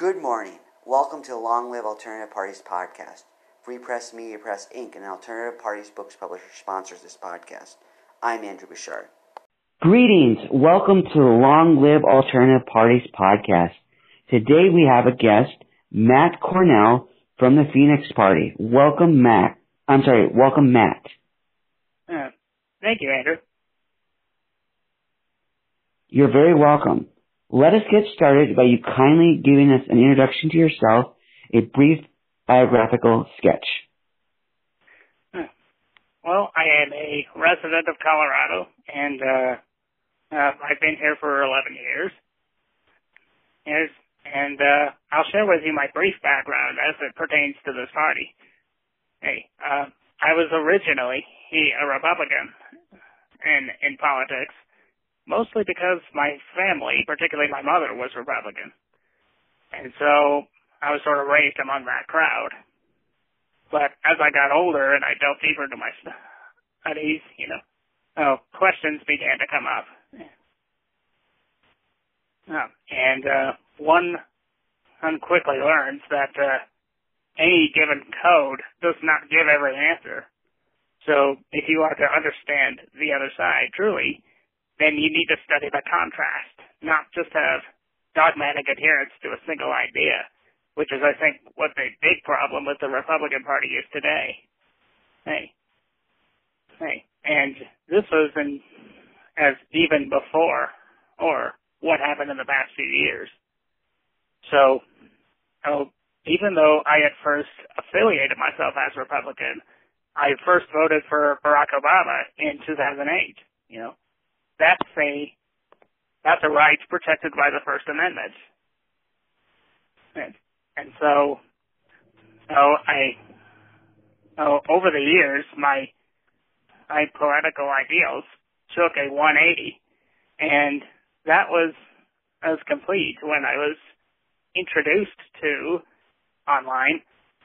Good morning. Welcome to the Long Live Alternative Parties podcast. Free Press Media Press Inc., an alternative parties books publisher, sponsors this podcast. I'm Andrew Bouchard. Greetings. Welcome to the Long Live Alternative Parties podcast. Today we have a guest, Matt Cornell from the Phoenix Party. Welcome, Matt. I'm sorry, welcome, Matt. Uh, thank you, Andrew. You're very welcome. Let us get started by you kindly giving us an introduction to yourself, a brief biographical sketch. Well, I am a resident of Colorado, and uh, uh, I've been here for 11 years. Yes, and uh, I'll share with you my brief background as it pertains to this party. Hey, uh, I was originally a Republican in in politics, mostly because my family, particularly my mother, was Republican. And so I was sort of raised among that crowd. But as I got older and I delved deeper into my studies, you know, oh, questions began to come up. Oh, and uh, one, one quickly learns that uh, any given code does not give every answer. So if you are to understand the other side truly, then you need to study the contrast, not just have dogmatic adherence to a single idea, which is, I think, what the big problem with the Republican Party is today. Hey, hey, and this was in, as even before, or what happened in the past few years. So, oh, even though I at first affiliated myself as Republican, I first voted for Barack Obama in 2008. You know, that's a that's a right protected by the First Amendment. And, so, oh, I, oh, over the years, my, my political ideals took a 180, and that was, as complete when I was introduced to online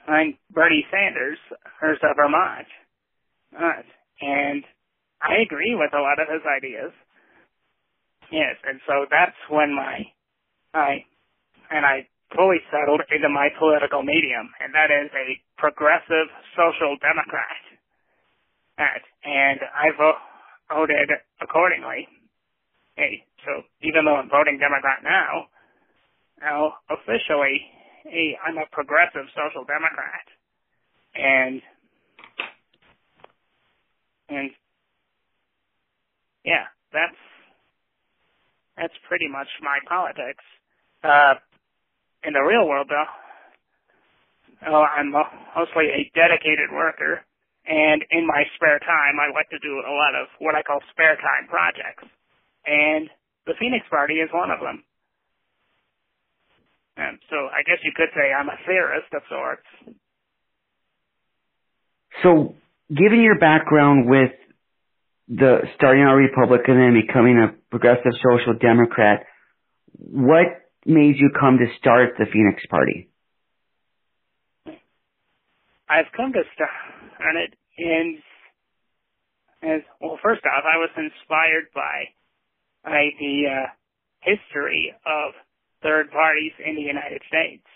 I'm Bernie Sanders, Hearst of Vermont. Uh, and I agree with a lot of his ideas. Yes, and so that's when my I and I fully settled into my political medium, and that is a progressive social democrat. And I vo- voted accordingly. Hey, so even though I'm voting Democrat now, now officially, hey, I'm a progressive social democrat, and and yeah, that's that's pretty much my politics. Uh, in the real world, though, oh, I'm mostly a dedicated worker, and in my spare time, I like to do a lot of what I call spare time projects, and the Phoenix Party is one of them. And so I guess you could say I'm a theorist of sorts. So, given your background with the starting out Republican and becoming a progressive social democrat, what made you come to start the Phoenix Party? I've come to start it in as well. First off, I was inspired by by the uh, history of third parties in the United States.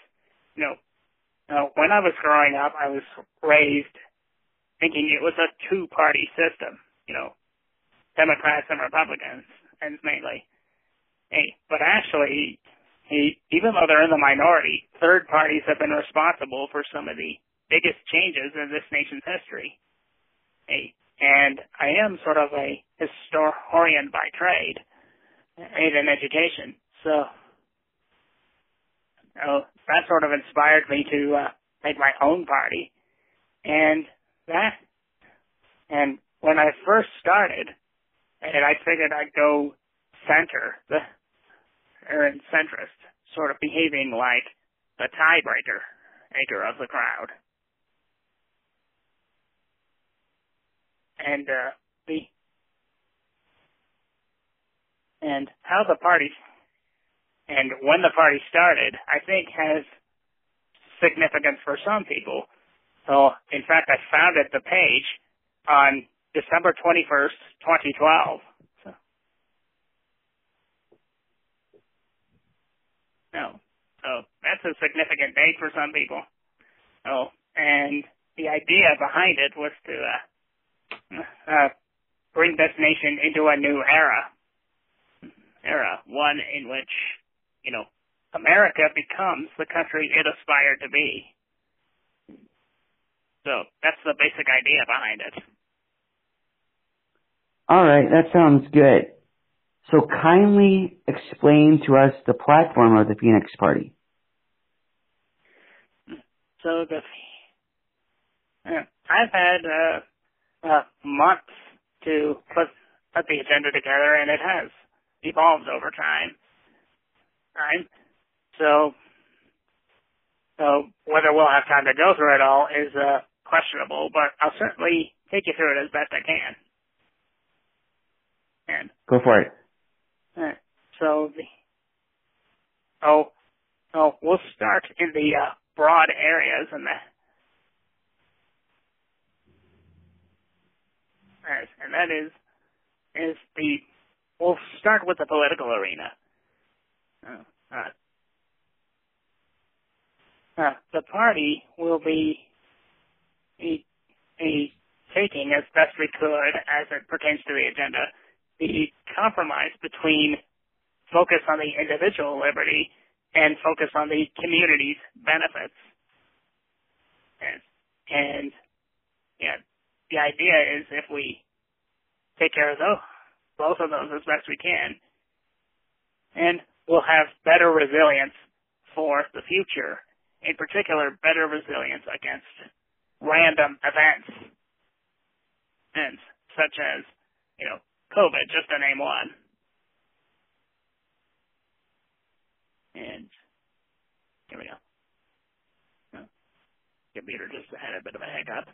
You know, when I was growing up, I was raised thinking it was a two-party system. You know, Democrats and Republicans, and mainly. Hey, but actually, he, even though they're in the minority, third parties have been responsible for some of the biggest changes in this nation's history. Hey, and I am sort of a historian by trade and in education, so oh, that sort of inspired me to uh, make my own party, and that, and when I first started, and I figured I'd go center, the or centrist, sort of behaving like the tiebreaker anchor of the crowd. And uh, the and how the party and when the party started, I think has significance for some people. So, in fact, I founded the page on December 21st, 2012. So, no. So that's a significant date for some people. Oh, and the idea behind it was to uh, uh, bring this nation into a new era, era, one in which, you know, America becomes the country it aspired to be. So that's the basic idea behind it. All right, that sounds good. So kindly explain to us the platform of the Phoenix Party. So the uh, I've had uh, uh, months to put put the agenda together, and it has evolved over time. Right. So, so whether we'll have time to go through it all is uh, questionable, but I'll certainly take you through it as best I can. And go for it. Uh, so the oh oh we'll start in the uh, broad areas and the and that is is the we'll start with the political arena. Uh, uh, uh, the party will be a, a taking as best we could as it pertains to the agenda the compromise between focus on the individual liberty and focus on the community's benefits. And, and yeah, the idea is if we take care of those, both of those as best we can, and we'll have better resilience for the future, in particular, better resilience against random events, and such as, you know, COVID, just to name one. And here we go. Computer just had a bit of a hiccup.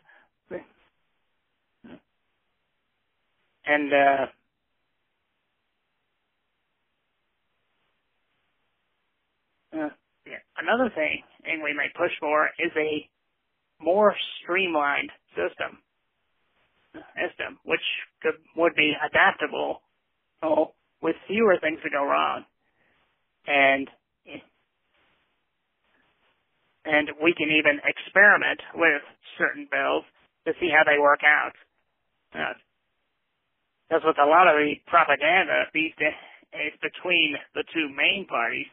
And uh, uh, yeah, another thing, and we may push for, is a more streamlined system system, which could, would be adaptable oh, with fewer things to go wrong. And and we can even experiment with certain bills to see how they work out. Uh, that's with a lot of the propaganda these days between the two main parties.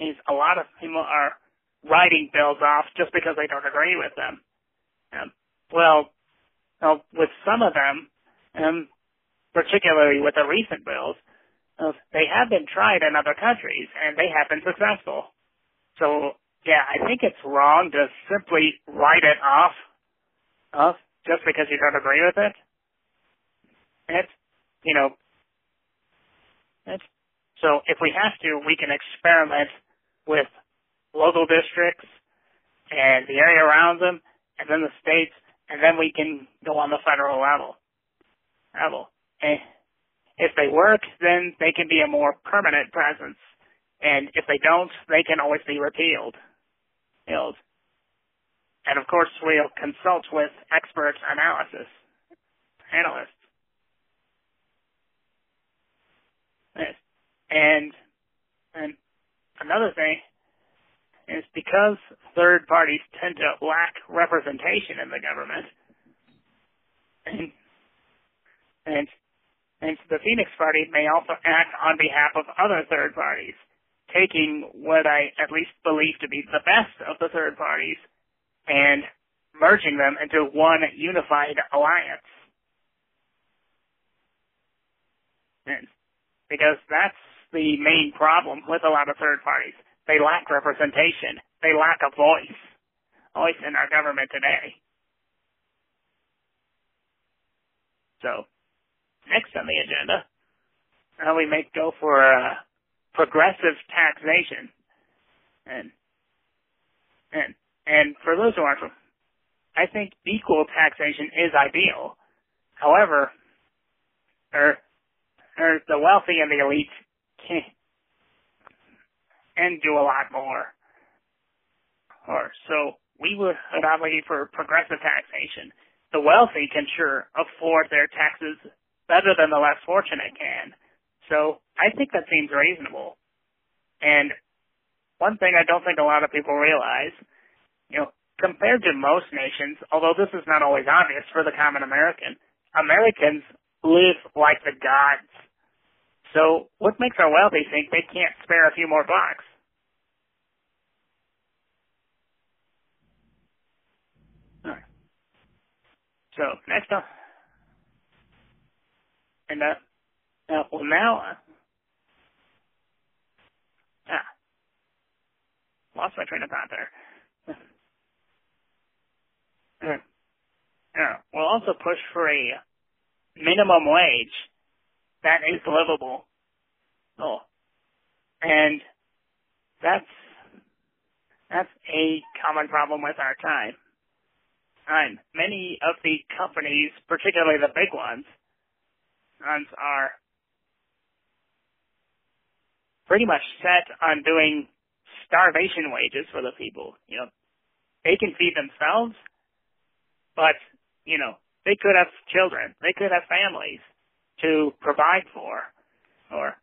Is a lot of people are writing bills off just because they don't agree with them. Um, well, now, with some of them, um, particularly with the recent bills, uh, they have been tried in other countries and they have been successful. So, yeah, I think it's wrong to simply write it off, off just because you don't agree with it. It's, you know, it's, so if we have to, we can experiment with local districts and the area around them and then the states and then we can go on the federal level. Level. If they work, then they can be a more permanent presence. And if they don't, they can always be repealed. Repealed. And of course, we'll consult with expert analysis, analysts. And, and another thing is because third parties tend to lack representation in the government, and and and the Phoenix Party may also act on behalf of other third parties, taking what I at least believe to be the best of the third parties and merging them into one unified alliance. And because that's the main problem with a lot of third parties they lack representation. They lack a voice. Voice in our government today. So, next on the agenda, uh, we may go for uh, progressive taxation. And, and, and for those who aren't, I think equal taxation is ideal. However, er, er, the wealthy and the elite can't, and do a lot more. Or so we would advocate for progressive taxation. The wealthy can sure afford their taxes better than the less fortunate can. So I think that seems reasonable. And one thing I don't think a lot of people realize, you know, compared to most nations, although this is not always obvious for the common American, Americans live like the gods. So what makes our wealthy think they can't spare a few more bucks? All right. So next up, and uh, uh well now, uh, ah, lost my train of thought there. Uh, we'll also push for a minimum wage that is livable. Oh, and that's that's a common problem with our time. And many of the companies, particularly the big ones, ones are pretty much set on doing starvation wages for the people. You know, they can feed themselves, but you know, they could have children, they could have families to provide for, or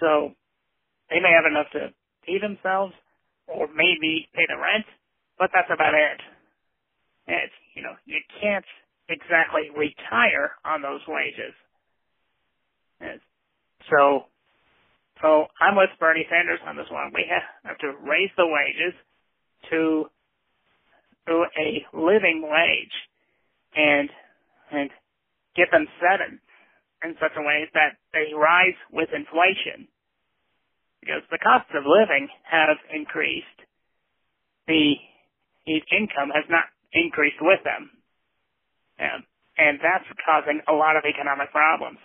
so they may have enough to feed themselves, or maybe pay the rent, but that's about it. It's, you know, you can't exactly retire on those wages. It's, so, so I'm with Bernie Sanders on this one. We have to raise the wages to, to a living wage and, and get them set in, such a way that they rise with inflation. Because the costs of living have increased. The, the income has not increased with them. And, and that's causing a lot of economic problems.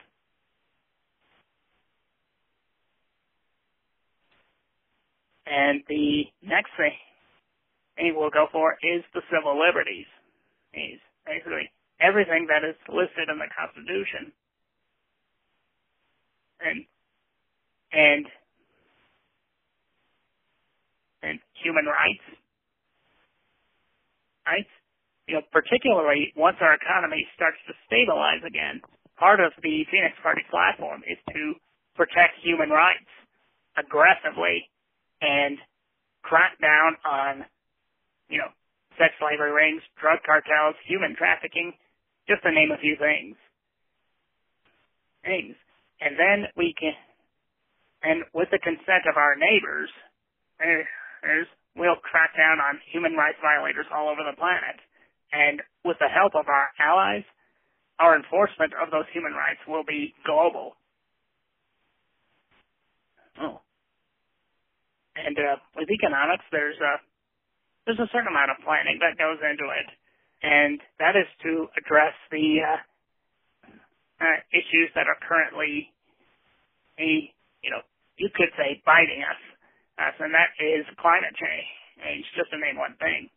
And the next thing we'll go for is the civil liberties. Basically everything that is listed in the Constitution. And and and human rights. Right? you know, particularly once our economy starts to stabilize again, part of the Phoenix Party platform is to protect human rights aggressively and crack down on, you know, sex slavery rings, drug cartels, human trafficking, just to name a few things. Things. And then we can, and with the consent of our neighbors, we'll crack down on human rights violators all over the planet. And with the help of our allies, our enforcement of those human rights will be global. Oh. And uh, with economics, there's a there's a certain amount of planning that goes into it, and that is to address the uh, uh, issues that are currently, a you know, you could say biting us, us, and that is climate change, it's just to name one thing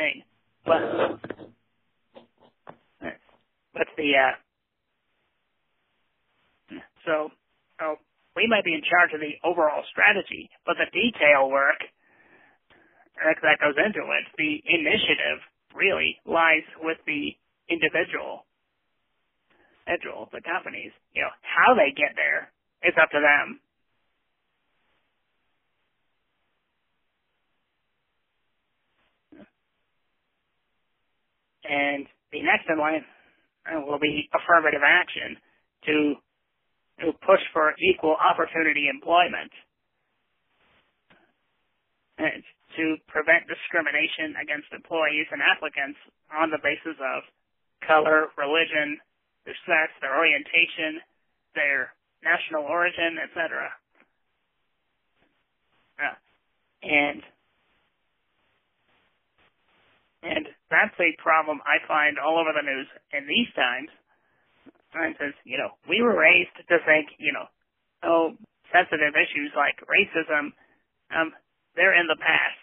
thing. But but the uh, so so we might be in charge of the overall strategy, but the detail work that goes into it, the initiative really lies with the individual, individual, the companies. You know how they get there, it's up to them. And the next in line uh, will be affirmative action to, to push for equal opportunity employment and to prevent discrimination against employees and applicants on the basis of color, religion, their sex, their orientation, their national origin, etc. And and that's a problem I find all over the news in these times. And says, you know, we were raised to think, you know, oh, sensitive issues like racism, um, they're in the past.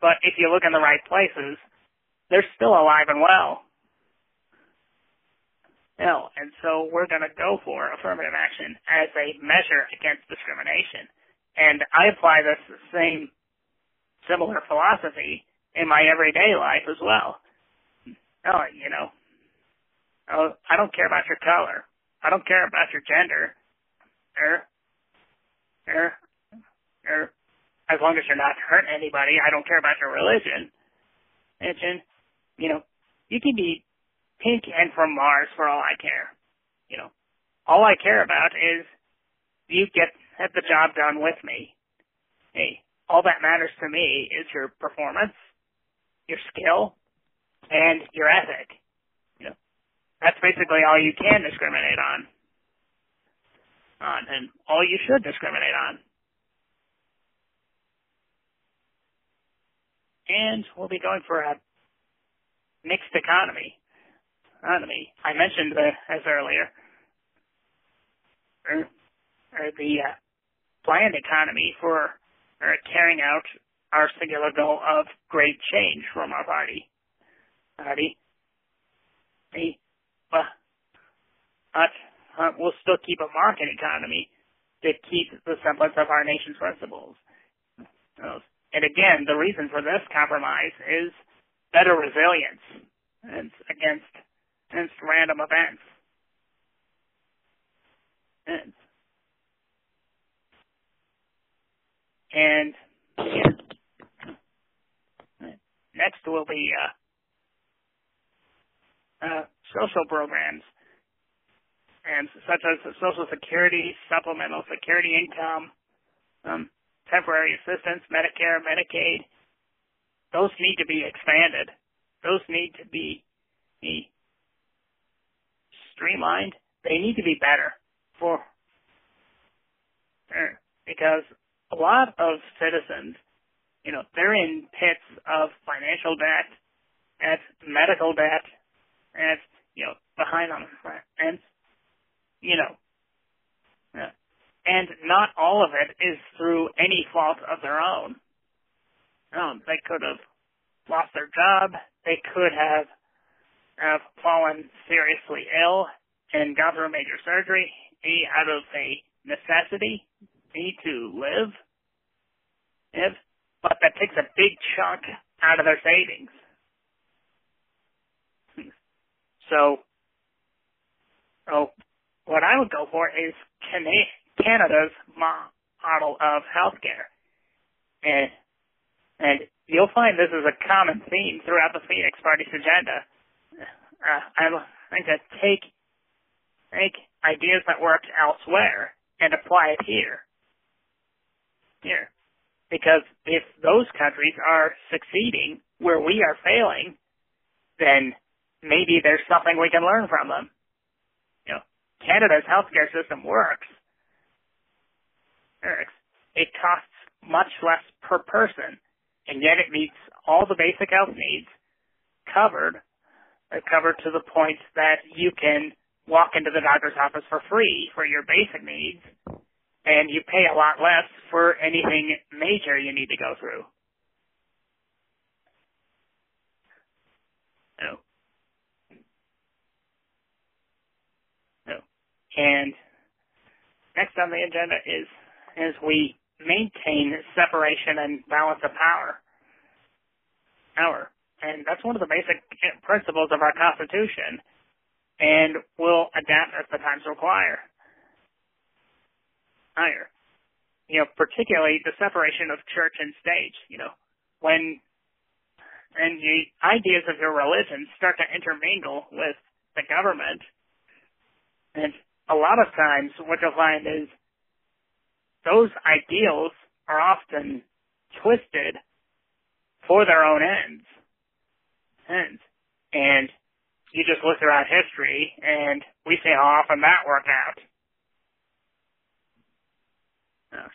But if you look in the right places, they're still alive and well. No, and so we're going to go for affirmative action as a measure against discrimination. And I apply this same similar philosophy in my everyday life as well. Oh, you know, oh, I don't care about your color. I don't care about your gender. Or, or, or as long as you're not hurting anybody, I don't care about your religion. And, you know, you can be pink and from Mars for all I care. You know, all I care about is you get get the job done with me. Hey, all that matters to me is your performance, your skill, and your ethic. You know, that's basically all you can discriminate on. On and all you should discriminate on. And we'll be going for a mixed economy. Economy. I mentioned the, as earlier, or, or the uh, planned economy for or carrying out our singular goal of great change from our party. Party. We, well, but uh, we'll still keep a market economy to keep the semblance of our nation's principles. And again, the reason for this compromise is better resilience against, against random events. And, and yeah. next will be uh, uh, social programs, and such as Social Security, supplemental security income, um, temporary assistance, Medicare, Medicaid, those need to be expanded. Those need to be, be streamlined. They need to be better for, er, because a lot of citizens, you know, they're in pits of financial debt, at medical debt, and, you know, behind on rent, you know, and not all of it is through any fault of their own. Um, they could have lost their job. They could have have fallen seriously ill and gone through major surgery A, out of a necessity need to live. If, but that takes a big chunk out of their savings. So, oh, what I would go for is Canada's model of healthcare. And, and you'll find this is a common theme throughout the Phoenix Party's agenda. Uh, I'm going to take, take ideas that worked elsewhere and apply it here. Here. Because if those countries are succeeding where we are failing, then maybe there's something we can learn from them. You know, Canada's healthcare system works Works. it costs much less per person, and yet it meets all the basic health needs covered, covered to the point that you can walk into the doctor's office for free for your basic needs, and you pay a lot less for anything major you need to go through. No. No. And next on the agenda is is we maintain separation and balance of power. Power. And that's one of the basic principles of our Constitution and we'll adapt as the times require. Higher. You know, particularly the separation of church and state, you know, when and the ideas of your religion start to intermingle with the government, and a lot of times what you'll find is those ideals are often twisted for their own ends. Ends. And you just look throughout history and we see oh, how often that worked out. Uh.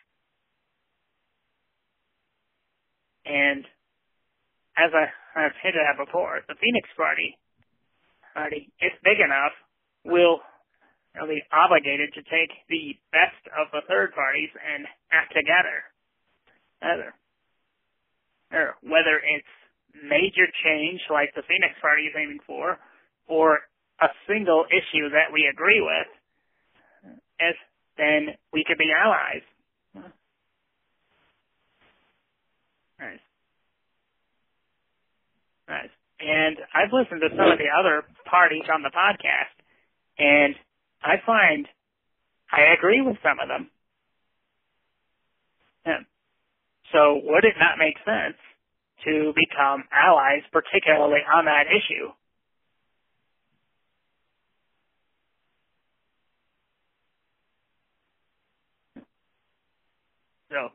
And as I, have hinted at before, the Phoenix Party, party, if big enough, will are they obligated to take the best of the third parties and act together. Either. Or whether it's major change like the Phoenix Party is aiming for, or a single issue that we agree with, as then we could be allies. Nice. Nice. And I've listened to some of the other parties on the podcast, and I find I agree with some of them. Yeah. So would it not make sense to become allies, particularly on that issue? So,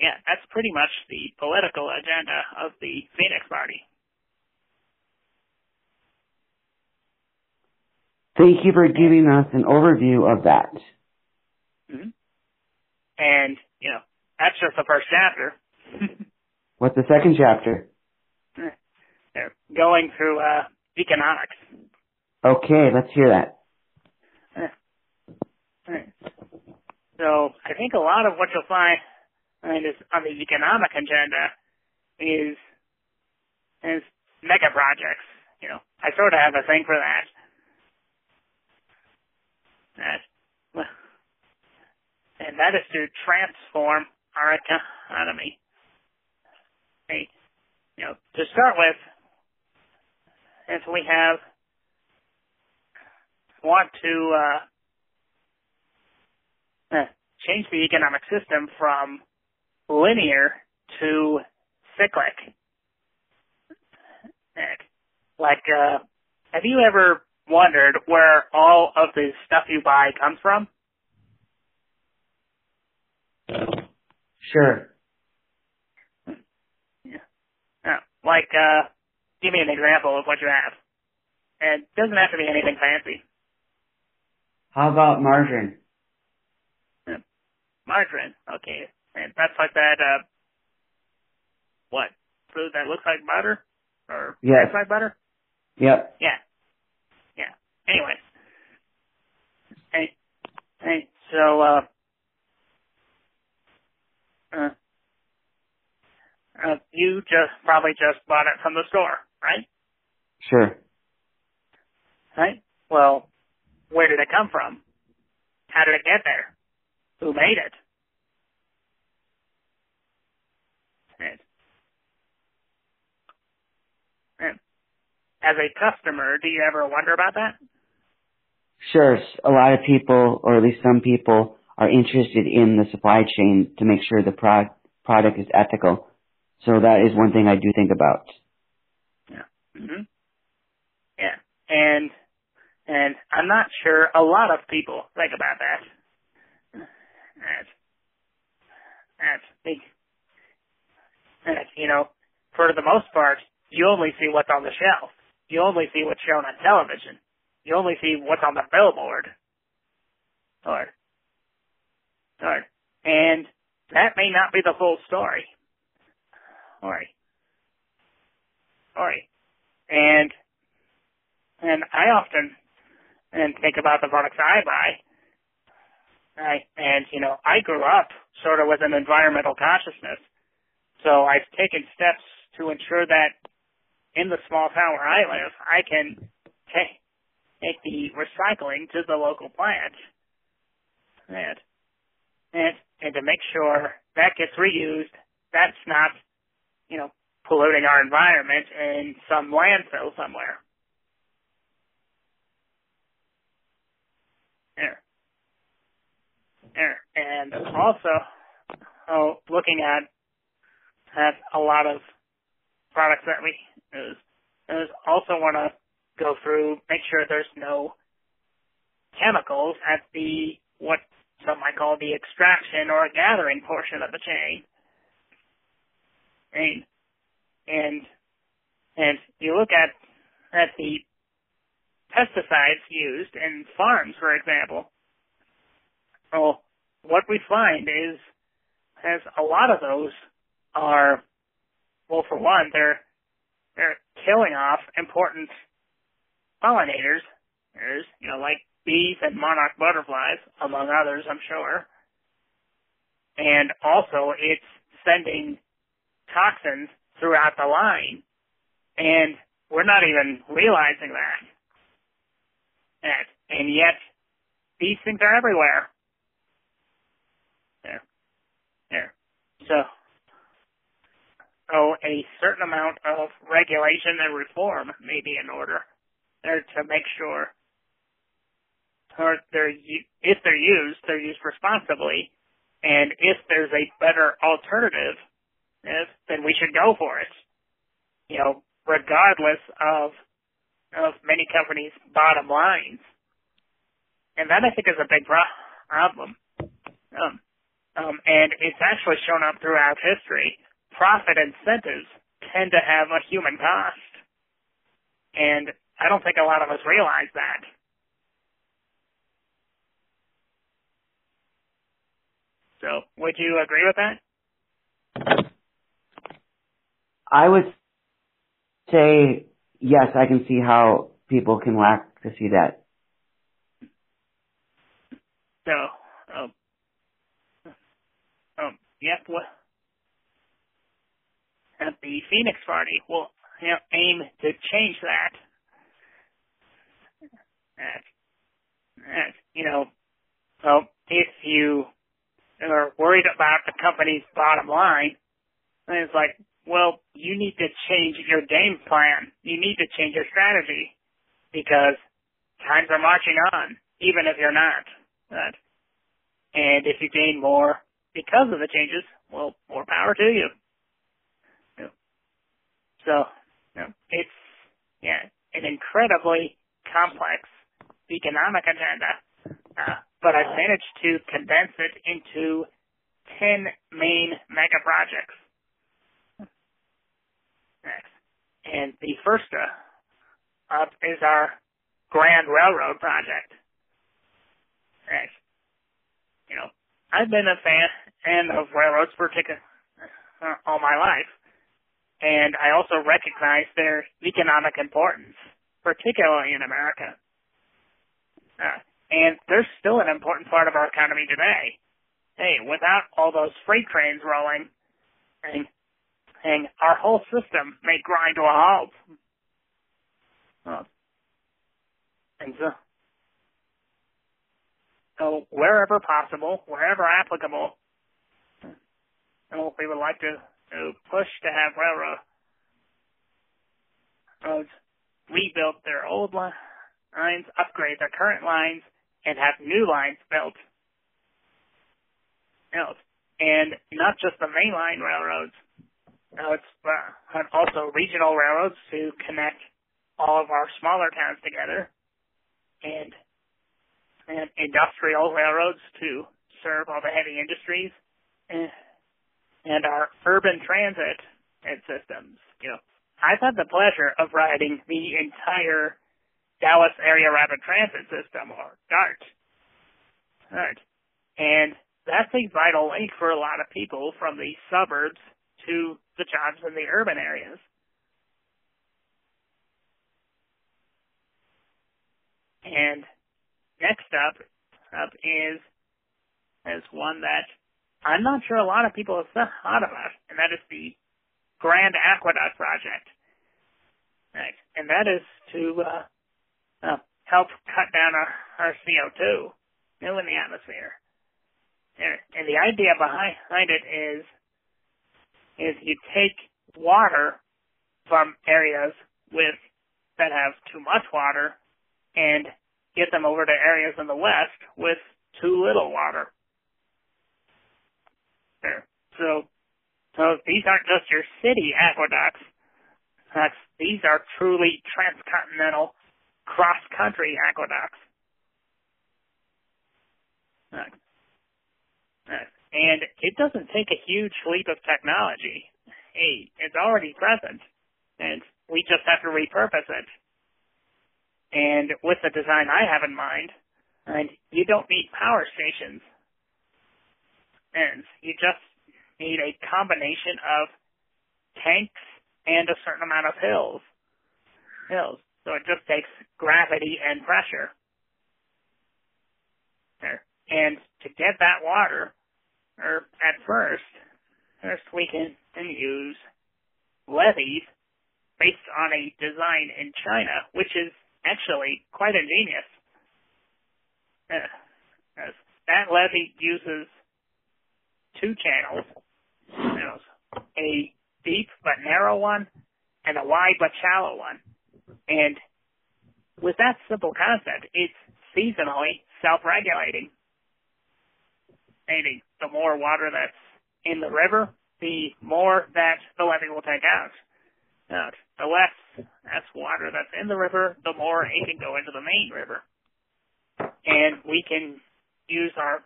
yeah, that's pretty much the political agenda of the Phoenix Party. Thank you for giving us an overview of that. Mm-hmm. And, you know, that's just the first chapter. What's the second chapter? They're going through uh, economics. Okay, let's hear that. So I think a lot of what you'll find I mean, is on the economic agenda is is mega projects. You know, I sort of have a thing for that. That and that is to transform our economy. You know, to start with, if we have want to uh, uh, change the economic system from linear to cyclic. Like, uh, have you ever wondered where all of the stuff you buy comes from? Sure. Yeah. Uh, like, uh, give me an example of what you have. And it doesn't have to be anything fancy. How about margarine? Yeah. Margarine, okay. And that's like that, uh, what? Food that looks like butter? Or yes. like butter? Yep. Yeah. Yeah. Anyway. Hey, hey, so, uh, uh, uh, you just probably just bought it from the store, right? Sure. Right? Well, where did it come from? How did it get there? Who made it? And as a customer, do you ever wonder about that? Sure. A lot of people, or at least some people, are interested in the supply chain to make sure the pro- product is ethical. So that is one thing I do think about. Yeah. hmm Yeah. And and I'm not sure a lot of people think about that. That's that's big. That's, you know, for the most part, you only see what's on the shelf. You only see what's shown on television. You only see what's on the billboard. Or Sorry. And that may not be the full story. Sorry. Sorry. And and I often and think about the products I buy. I and you know, I grew up sort of with an environmental consciousness. So I've taken steps to ensure that in the small town where I live, I can take take the recycling to the local plant. And and and to make sure that gets reused, that's not, you know, polluting our environment in some landfill somewhere. There. There. And also, oh, looking at at a lot of products that we use, is also want to go through, make sure there's no chemicals at the what some might call the extraction or gathering portion of the chain. And and and you look at at the pesticides used in farms, for example. Well, what we find is as a lot of those are well for one, they're they're killing off important pollinators. There's, you know, like bees and monarch butterflies, among others, I'm sure. And also, it's sending toxins throughout the line, and we're not even realizing that. And, and yet, these things are everywhere. There. There. So, oh, a certain amount of regulation and reform may be in order there to make sure or they're if they're used, they're used responsibly, and if there's a better alternative then we should go for it. You know, regardless of of many companies' bottom lines. And that I think is a big problem. Um, um, and it's actually shown up throughout history. Profit incentives tend to have a human cost. And I don't think a lot of us realize that. So, would you agree with that? I would say yes. I can see how people can lack to see that. So, um, um, yes, what at the Phoenix Party we'll you know, aim to change that. And, and you know, so if you are worried about the company's bottom line, then it's like, well, you need to change your game plan. You need to change your strategy because times are marching on, even if you're not. But, and if you gain more because of the changes, well, more power to you. So, you know, it's, yeah, an incredibly complex economic agenda. Uh, but I've managed to condense it into 10 main mega projects. Next. And the first uh, up is our Grand Railroad project. Next. You know, I've been a fan and of railroads for uh, all my life, and I also recognize their economic importance, particularly in America. Uh, and they're still an important part of our economy today. Hey, without all those freight trains rolling, and, and our whole system may grind to a halt. and so, so wherever possible, wherever applicable, we would like to, push to have railroads uh, rebuild their old lines, upgrade their current lines, and have new lines built. Built. And not just the mainline railroads, now it's uh, also regional railroads to connect all of our smaller towns together, and and industrial railroads to serve all the heavy industries, and, and our urban transit systems. You know, I've had the pleasure of riding the entire Dallas Area Rapid Transit System, or DART. Right. And that's a vital link for a lot of people from the suburbs to the jobs in the urban areas. And next up, up is is one that I'm not sure a lot of people have thought about, and that is the Grand Aqueduct Project. Right. And that is to uh, uh, help cut down our, our CO2 in the atmosphere. And the idea behind it is, is you take water from areas with, that have too much water and get them over to areas in the west with too little water. So, so these aren't just your city aqueducts. That's, these are truly transcontinental cross-country aqueducts. And it doesn't take a huge leap of technology. Hey, it's already present, and we just have to repurpose it. And with the design I have in mind, and you don't need power stations, and you just need a combination of tanks and a certain amount of hills. Hills. So it just takes gravity and pressure. And to get that water, or at first, first we can, use levees based on a design in China, which is actually quite ingenious. Uh, that levee uses two channels, a deep but narrow one and a wide but shallow one. And with that simple concept, it's seasonally self-regulating. Meaning, the more water that's in the river, the more that the levee will take out. Now, the less that's water that's in the river, the more it can go into the main river. And we can use our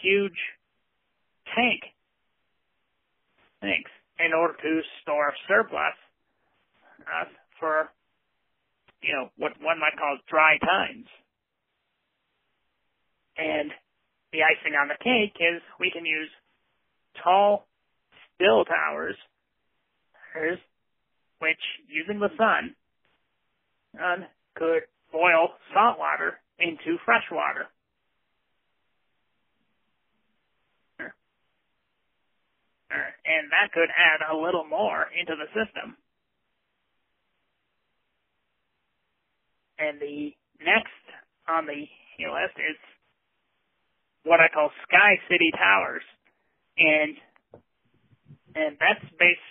huge tank tanks in order to store surplus uh, for, you know, what one might call dry times. And the icing on the cake is we can use tall still towers, which using the sun, um, could boil salt water into fresh water. And that could add a little more into the system. And the next on the list is what I call Sky City Towers. And and that's based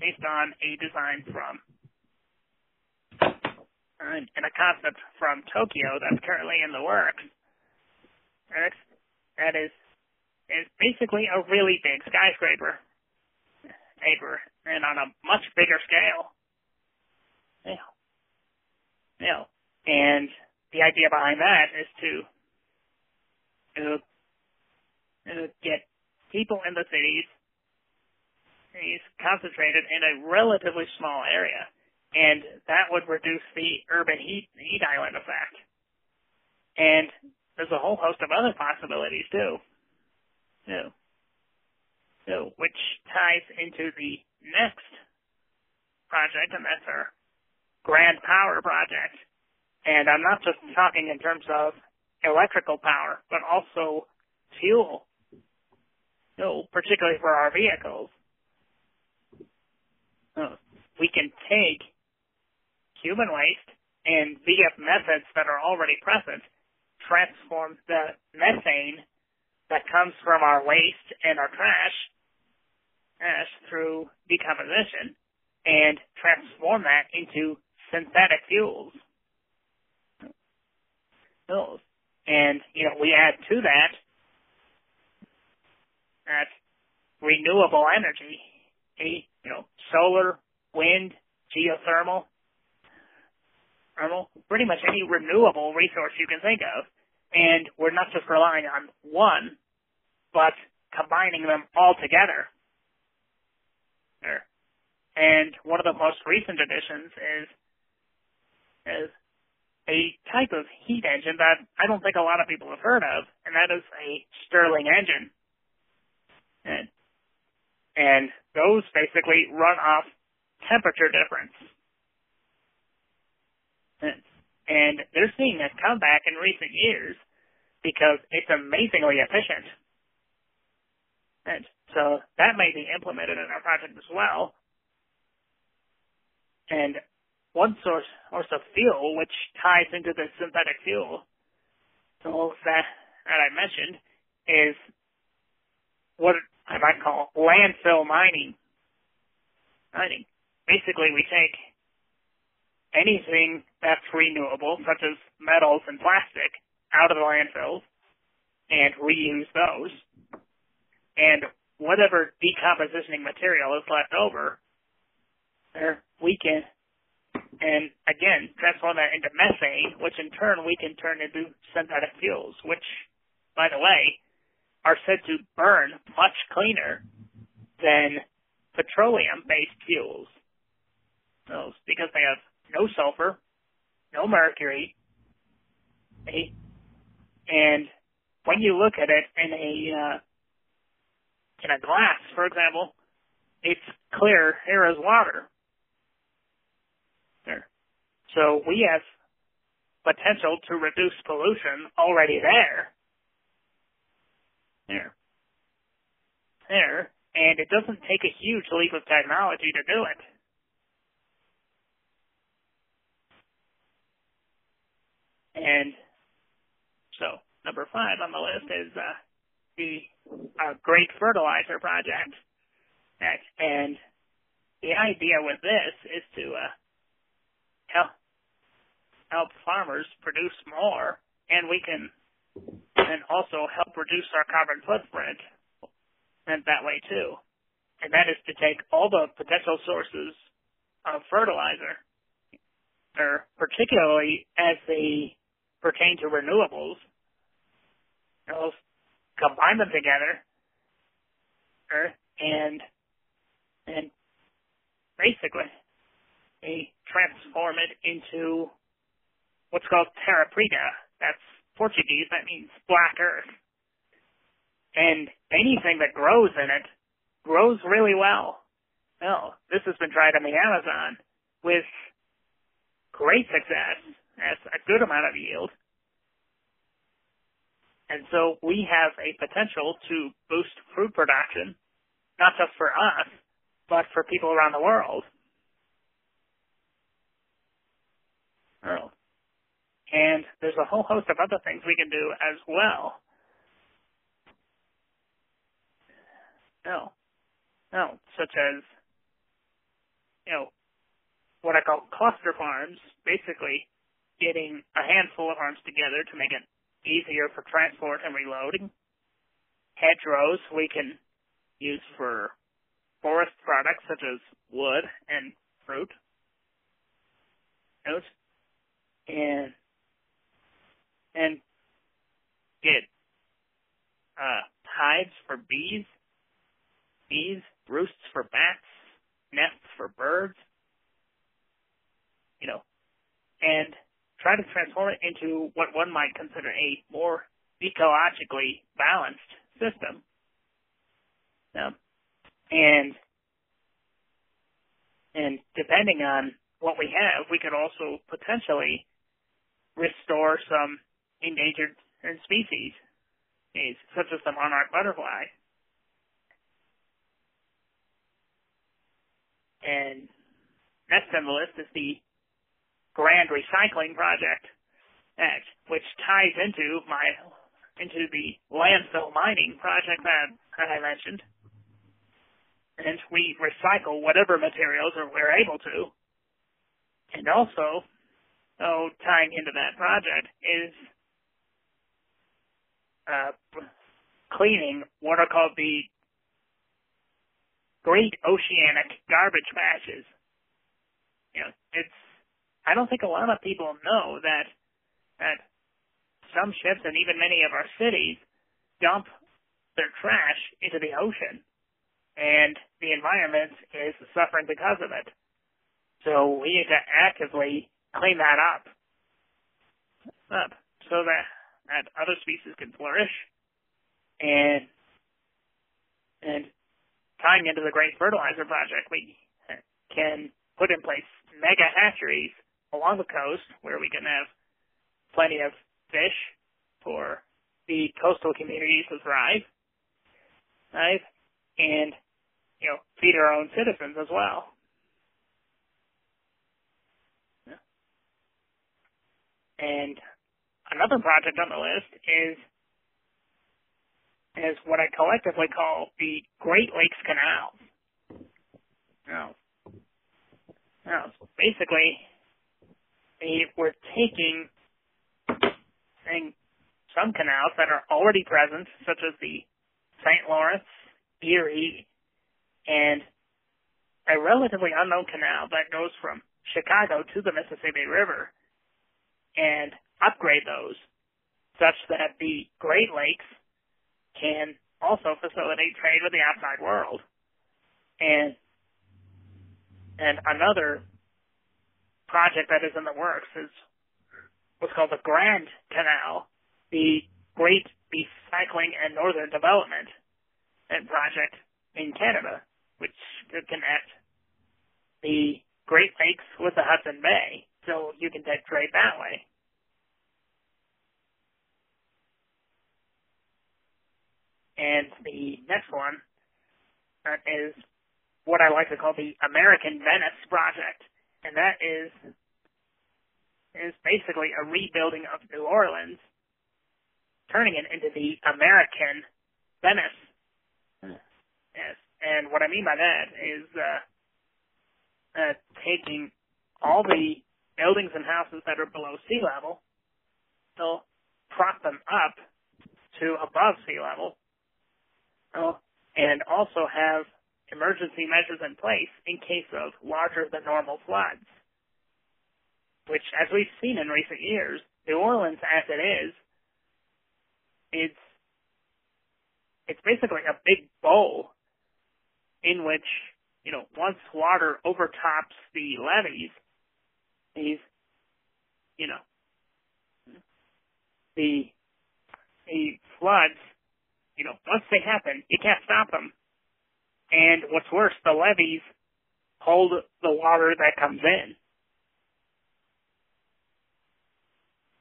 based on a design from uh, and a concept from Tokyo that's currently in the works. And it's, that is is basically a really big skyscraper, paper, and on a much bigger scale. Yeah. Yeah. And the idea behind that is to, to, to get people in the cities concentrated in a relatively small area, and that would reduce the urban heat heat island effect. And there's a whole host of other possibilities too, too, too, which ties into the next project, and that's our Grand Power project. And I'm not just talking in terms of electrical power, but also fuel, know, particularly for our vehicles uh, we can take human waste and via methods that are already present, transform the methane that comes from our waste and our trash ash through decomposition and transform that into synthetic fuels. Fuels. And, you know, we add to that that renewable energy, you know, solar, wind, geothermal, thermal, pretty much any renewable resource you can think of. And we're not just relying on one, but combining them all together. And one of the most recent additions is is a type of heat engine that I don't think a lot of people have heard of, and that is a Stirling engine. And and those basically run off temperature difference. And they're seeing a comeback in recent years because it's amazingly efficient. And so that may be implemented in our project as well. And one source, source of fuel which ties into the synthetic fuel so that, that I mentioned is what I might call landfill mining. Mining. Basically, we take anything that's renewable, such as metals and plastic, out of the landfills and reuse those. And whatever decompositioning material is left over, we can, and again, transform that into methane, which in turn we can turn into synthetic fuels, which, by the way, are said to burn much cleaner than petroleum-based fuels. Those, because they have no sulfur, no mercury, and when you look at it in a uh, in a glass, for example, it's clear here as water. So we have potential to reduce pollution already there. There. There. And it doesn't take a huge leap of technology to do it. And so, number five on the list is uh, the uh, Great Fertilizer Project. And the idea with this is to uh, help farmers produce more, and we can and also help reduce our carbon footprint and that way too. and that is to take all the potential sources of fertilizer, or particularly as they pertain to renewables, and combine them together, er, and and basically they transform it into what's called terra preta. That's Portuguese. That means black earth. And anything that grows in it grows really well. Well, this has been tried on the Amazon with great success. That's a good amount of yield. And so we have a potential to boost fruit production, not just for us, but for people around the world. Oh. And there's a whole host of other things we can do as well. No. No, such as, you know, what I call cluster farms, basically getting a handful of farms together to make it easier for transport and reloading. Hedgerows we can use for forest products such as wood and fruit. Note. And and get uh, hives for bees, bees, roosts for bats, nests for birds, you know, and try to transform it into what one might consider a more ecologically balanced system. Yeah. And and depending on what we have, we could also potentially restore some endangered species, such as the monarch butterfly. And next on the list is the Grand Recycling Project Act, which ties into my into the landfill mining project that, that I mentioned. And we recycle whatever materials we're able to. And also, oh, tying into that project is uh, cleaning what are called the Great Oceanic Garbage Patches. You know, it's I don't think a lot of people know that that some ships and even many of our cities dump their trash into the ocean, and the environment is suffering because of it. So we need to actively clean that up, up so that that other species can flourish. And and tying into the Great Fertilizer Project, we can put in place mega hatcheries along the coast where we can have plenty of fish for the coastal communities to thrive, right? And you know, feed our own citizens as well. And Another project on the list is is what I collectively call the Great Lakes Canal. Now, now basically, we're taking saying some canals that are already present, such as the St. Lawrence, Erie, and a relatively unknown canal that goes from Chicago to the Mississippi River, and upgrade those such that the Great Lakes can also facilitate trade with the outside world. And and another project that is in the works is what's called the Grand Canal, the Great Recycling and Northern Development project in Canada, which could connect the Great Lakes with the Hudson Bay, so you can take trade that way. And the next one uh, is what I like to call the American Venice Project. And that is is basically a rebuilding of New Orleans, turning it into the American Venice. Yes. And what I mean by that is uh, uh, taking all the buildings and houses that are below sea level, they'll prop them up to above sea level, and also have emergency measures in place in case of larger than normal floods. Which, as we've seen in recent years, New Orleans as it is, it's it's basically a big bowl in which, you know, once water overtops the levees, these, you know, the the floods, you know, once they happen, you can't stop them. And what's worse, the levees hold the water that comes in.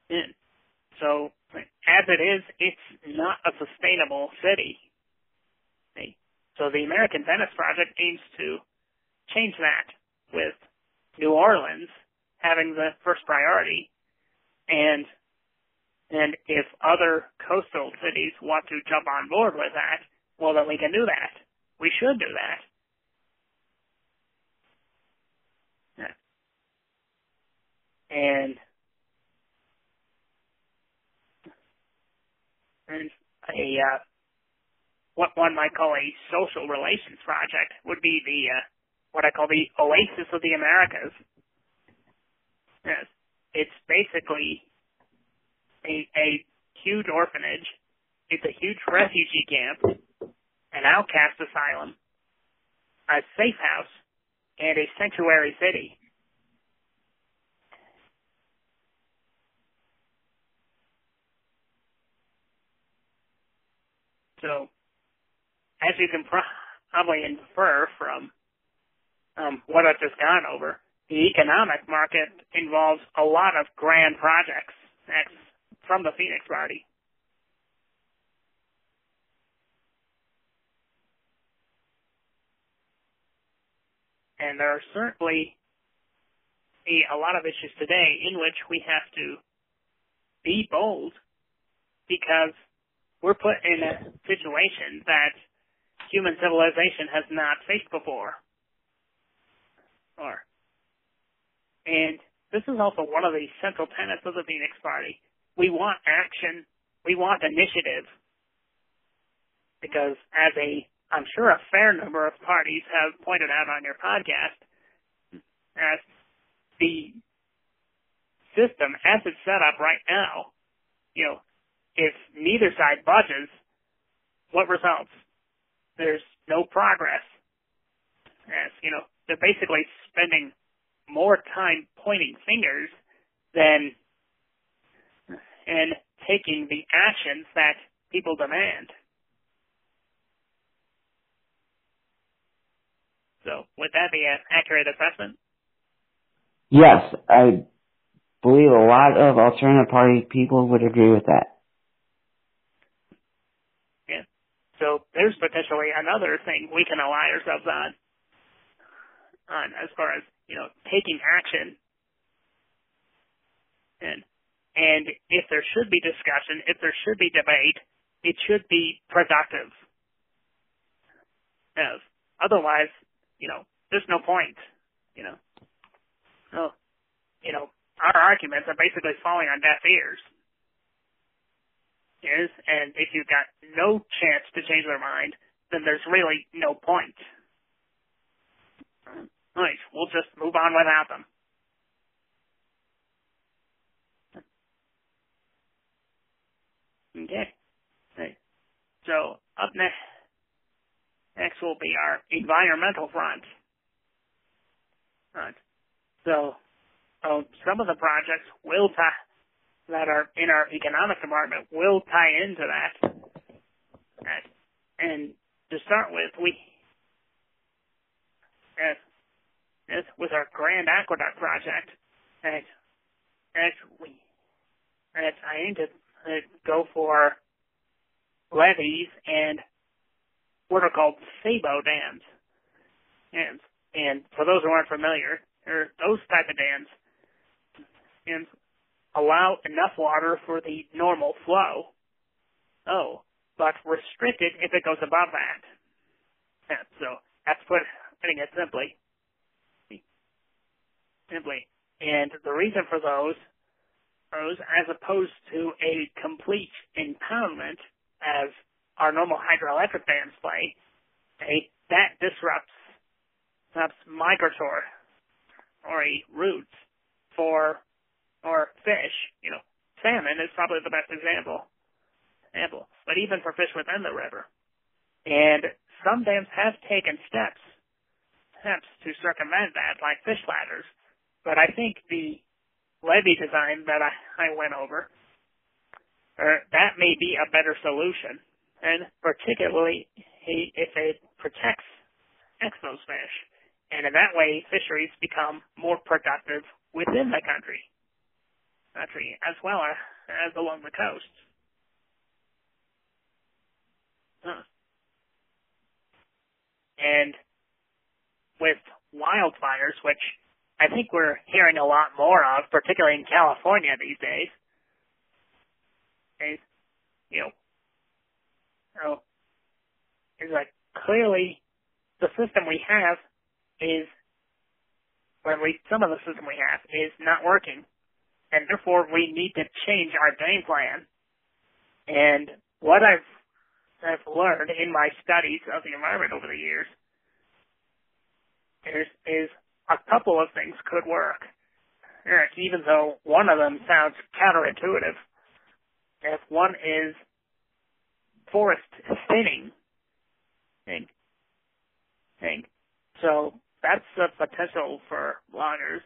In. So, as it is, it's not a sustainable city. So the American Venice Project aims to change that with New Orleans having the first priority and and if other coastal cities want to jump on board with that, well, then we can do that. We should do that. And and a uh, what one might call a social relations project would be the uh, what I call the Oasis of the Americas. Yes, it's basically a, a huge orphanage. It's a huge refugee camp, an outcast asylum, a safe house, and a sanctuary city. So, as you can probably infer from um, what I've just gone over, the economic market involves a lot of grand projects. That's from the Phoenix Party. And there are certainly a, lot of issues today in which we have to be bold because we're put in a situation that human civilization has not faced before. Or, and this is also one of the central tenets of the Phoenix Party. We want action. We want initiative. Because as a, I'm sure a fair number of parties have pointed out on your podcast, as the system as it's set up right now, you know, if neither side budges, what results? There's no progress. As, you know, they're basically spending more time pointing fingers than and taking the actions that people demand. So, would that be an accurate assessment? Yes, I believe a lot of alternative party people would agree with that. Yeah. So there's potentially another thing we can ally ourselves on, on as far as you know taking action and if there should be discussion, if there should be debate, it should be productive. Yes. Otherwise, you know, there's no point. You know. Oh, you know, our arguments are basically falling on deaf ears. Yes, and if you've got no chance to change their mind, then there's really no point. Right, we'll just move on without them. Okay. Right. So up next, next will be our environmental front. Right. So, uh, some of the projects will tie that are in our economic department will tie into that. Right. And to start with, we as, as with our Grand Aqueduct project, that as we that I aim to go for levees and what are called sabo dams. And, and for those who aren't familiar, those type of dams and allow enough water for the normal flow. Oh, but restricted if it goes above that. Yeah, so that's put, putting it simply. Simply. And the reason for those as opposed to a complete impoundment as our normal hydroelectric dams play. Okay? that disrupts perhaps migratory routes for or fish. You know, salmon is probably the best example. Example, but even for fish within the river, and some dams have taken steps steps to circumvent that, like fish ladders. But I think the levee design that I, I went over, or that may be a better solution, and particularly if it protects those fish. And in that way, fisheries become more productive within the country, country as well as along the coast. Huh. And with wildfires, which I think we're hearing a lot more of, particularly in California these days, is, you know, is like clearly the system we have is, or at least some of the system we have is not working. And therefore we need to change our game plan. And what I've, I've learned in my studies of the environment over the years is, is a couple of things could work. Even though one of them sounds counterintuitive. If one is forest thinning. So that's the potential for loggers.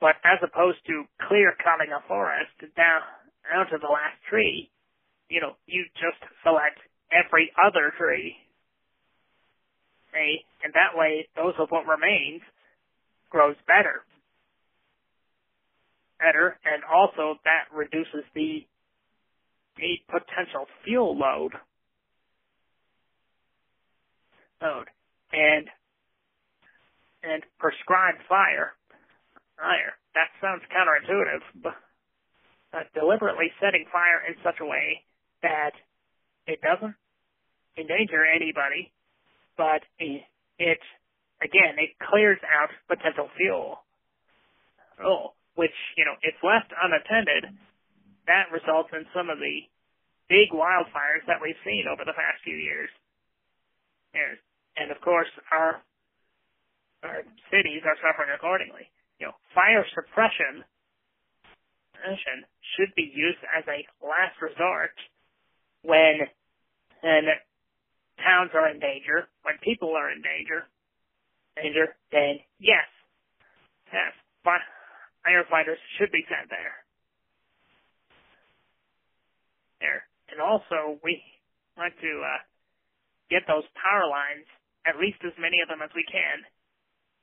But as opposed to clear cutting a forest down, down to the last tree, you know, you just select every other tree. Okay? And that way, those of what remains grows better. Better, and also that reduces the, the potential fuel load. Load. And and prescribed fire. Fire. That sounds counterintuitive, but deliberately setting fire in such a way that it doesn't endanger anybody, but it again it clears out potential fuel. Oh. oh, which you know, if left unattended, that results in some of the big wildfires that we've seen over the past few years. And of course, our our cities are suffering accordingly. You know, fire suppression should be used as a last resort when and towns are in danger, when people are in danger, danger, then yes, yes, firefighters should be sent there. There, and also we want to uh, get those power lines, at least as many of them as we can,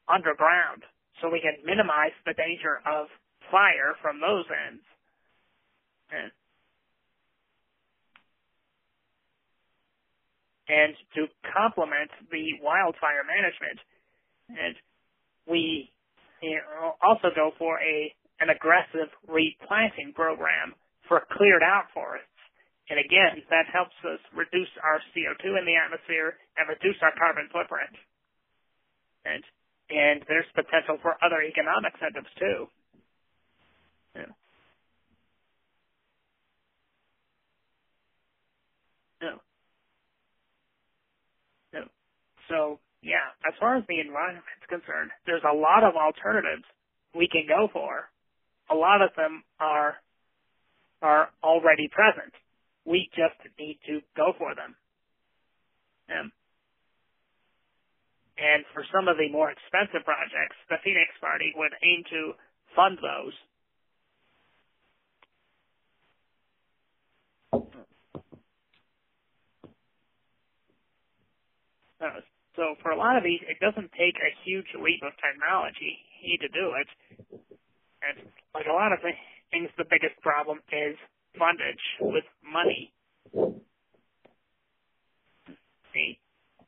underground so we can minimize the danger of fire from those ends. And, and to complement the wildfire management, and we know, also go for a an aggressive replanting program for cleared out forests. And again, that helps us reduce our CO2 in the atmosphere and reduce our carbon footprint. And and there's potential for other economic incentives too. Yeah. No. No. So as far as the environment's concerned, there's a lot of alternatives we can go for. A lot of them are are already present. We just need to go for them. Um, and for some of the more expensive projects, the Phoenix Party would aim to fund those. So for a lot of these, it doesn't take a huge leap of technology to do it. And like a lot of things, the biggest problem is fundage with money. See?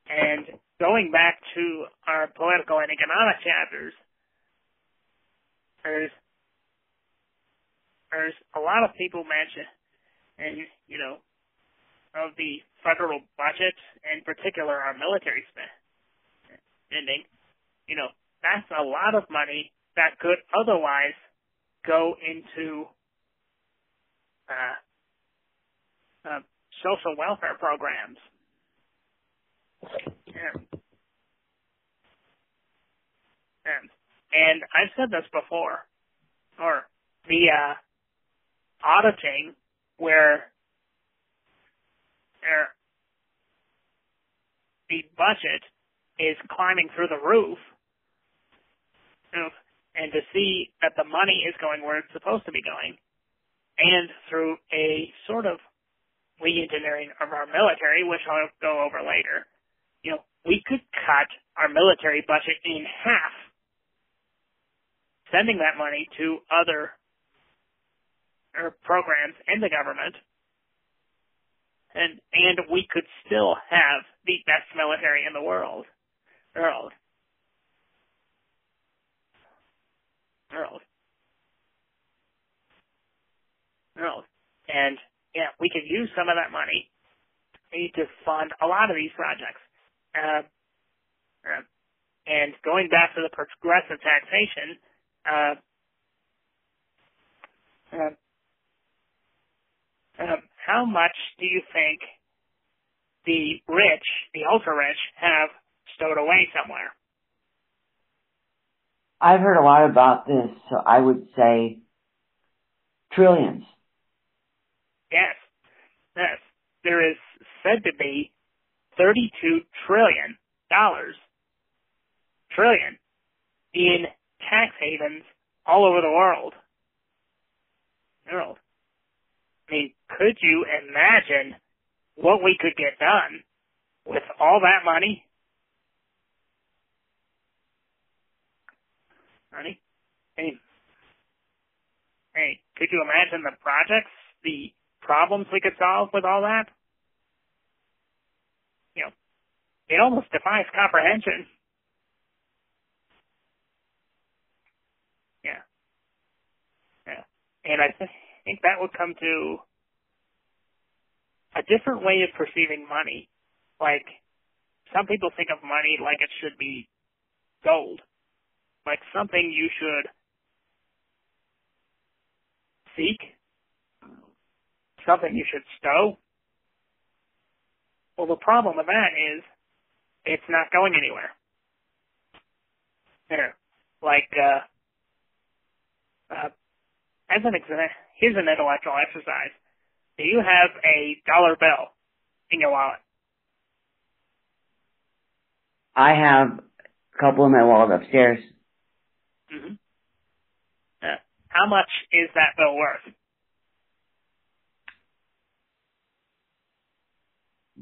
And going back to our political and economic chapters, there's there's a lot of people mention, and you know, of the federal budget, in particular our military spending. You know, that's a lot of money that could otherwise go into uh, uh, social welfare programs. And, and I've said this before, or the uh, auditing where there, the budget is climbing through the roof, and to see that the money is going where it's supposed to be going, and through a sort of re-engineering of our military, which I'll go over later, you know, we could cut our military budget in half, sending that money to other programs in the government, and and we could still have the best military in the world. World. World. World. And yeah, we could use some of that money to fund a lot of these projects. Uh, uh, and going back to the progressive taxation, uh, uh, um, how much do you think the rich, the ultra rich, have stowed away somewhere? I've heard a lot about this, so I would say trillions. Yes, yes. There is said to be thirty-two trillion dollars, trillion, in tax havens all over the world. World. I mean, could you imagine what we could get done with all that money? Honey? Hey, hey, could you imagine the projects, the problems we could solve with all that? You know, it almost defies comprehension. Yeah. Yeah. And I think think that would come to a different way of perceiving money. Like, some people think of money like it should be gold. Like something you should seek. Something you should stow. Well, the problem with that is it's not going anywhere. There. Like, uh, uh, as an example, here's an intellectual exercise. Do you have a dollar bill in your wallet? I have a couple in my wallet upstairs. Mm-hmm. Uh, how much is that bill worth?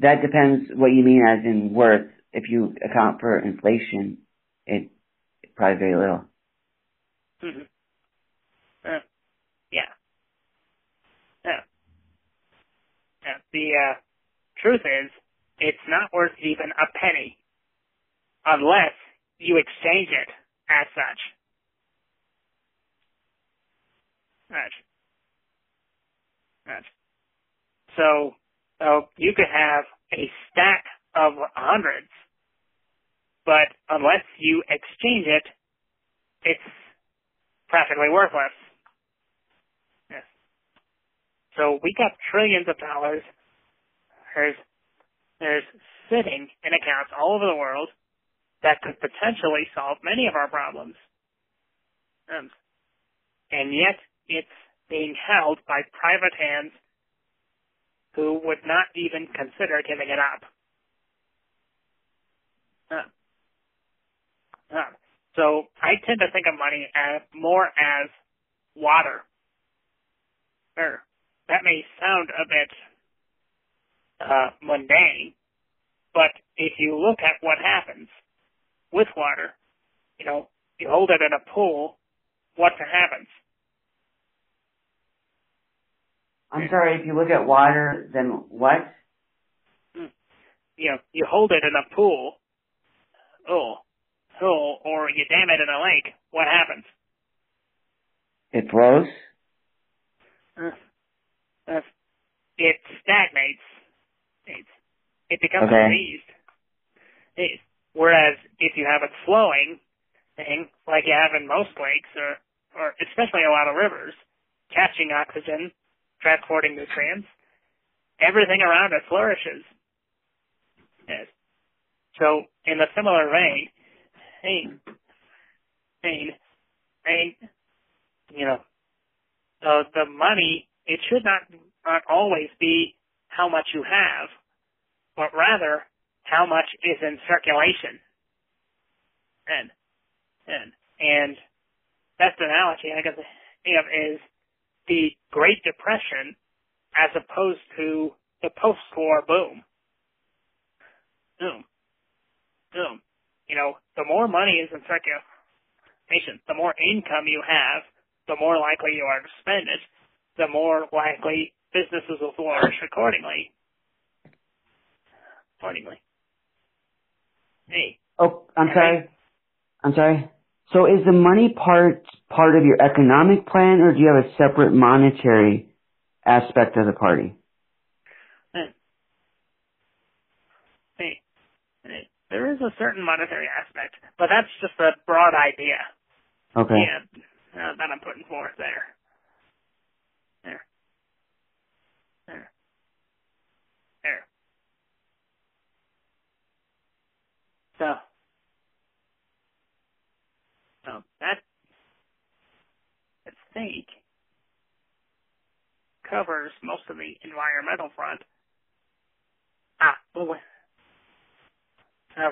That depends what you mean as in worth. If you account for inflation, it, it probably very little. Mm-hmm. Uh, yeah. Yeah. Yeah. The uh, truth is, it's not worth even a penny unless you exchange it as such. Right. Right. So, so you could have a stack of hundreds, but unless you exchange it, it's practically worthless. Yes. So we got trillions of dollars. There's, there's sitting in accounts all over the world that could potentially solve many of our problems. Um, and yet it's being held by private hands who would not even consider giving it up. Uh, uh, so I tend to think of money as more as water. Or that may sound a bit uh, mundane, but if you look at what happens with water, you know, you hold it in a pool, what happens? I'm sorry, if you look at water, then what? Hmm. You know, you hold it in a pool, oh, oh, or you dam it in a lake, what happens? It flows? Uh, uh, it stagnates. It, it becomes okay. diseased. It, whereas if you have it flowing, thing like you have in most lakes, or or especially a lot of rivers, catching oxygen, transporting nutrients, everything around it flourishes. Yes. So in a similar vein, hey, I mean, you know, the the money it should not not always be how much you have, but rather how much is in circulation. And and and best analogy I guess is the Great Depression as opposed to the post-war boom. Boom. Boom. You know, the more money is in circulation, the more income you have, the more likely you are to spend it, the more likely businesses will flourish accordingly. Accordingly. Hey. Oh, I'm sorry. I'm sorry. So is the money part part of your economic plan, or do you have a separate monetary aspect of the party? Hey, there is a certain monetary aspect, but that's just a broad idea. Okay. Yeah, uh, that I'm putting forth. There. There. There. So, so that, I think, covers most of the environmental front. Ah, well, uh,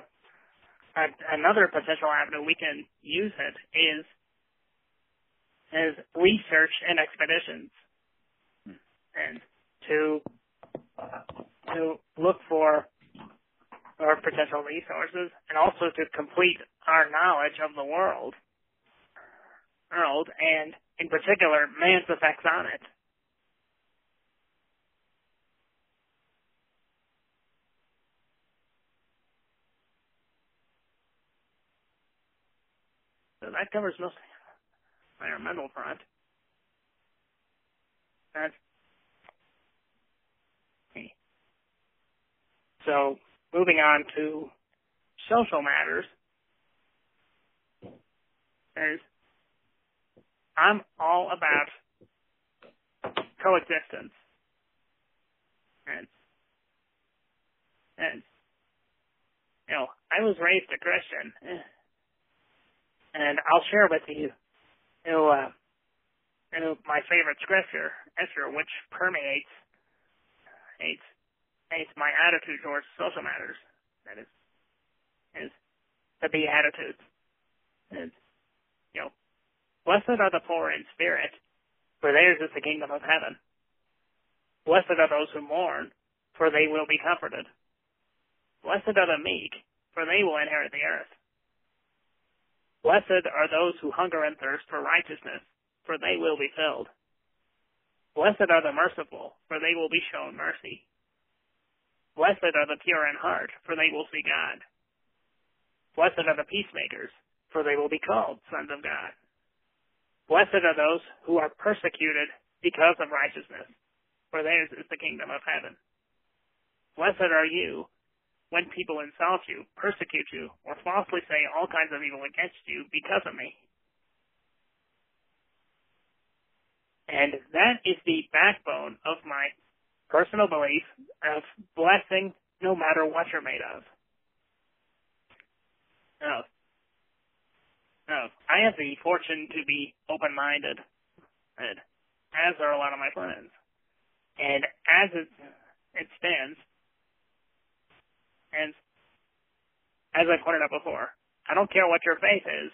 another potential avenue we can use it is is research and expeditions, and to to look for our potential resources, and also to complete our knowledge of the world, world, and in particular man's effects on it. So that covers most environmental front. That's so moving on to social matters. There's I'm all about coexistence. And and you know, I was raised a Christian and I'll share with you, you know, uh, you know my favorite scripture, Esther, which permeates, my attitude towards social matters. That is, is the Beatitudes. Is, you know, blessed are the poor in spirit, for theirs is the kingdom of heaven. Blessed are those who mourn, for they will be comforted. Blessed are the meek, for they will inherit the earth. Blessed are those who hunger and thirst for righteousness, for they will be filled. Blessed are the merciful, for they will be shown mercy. Blessed are the pure in heart, for they will see God. Blessed are the peacemakers, for they will be called sons of God. Blessed are those who are persecuted because of righteousness, for theirs is the kingdom of heaven. Blessed are you when people insult you, persecute you, or falsely say all kinds of evil against you because of me. And that is the backbone of my personal belief of blessing no matter what you're made of. Oh. Oh. I have the fortune to be open-minded, as are a lot of my friends. And as it, it stands, and as I pointed out before, I don't care what your faith is,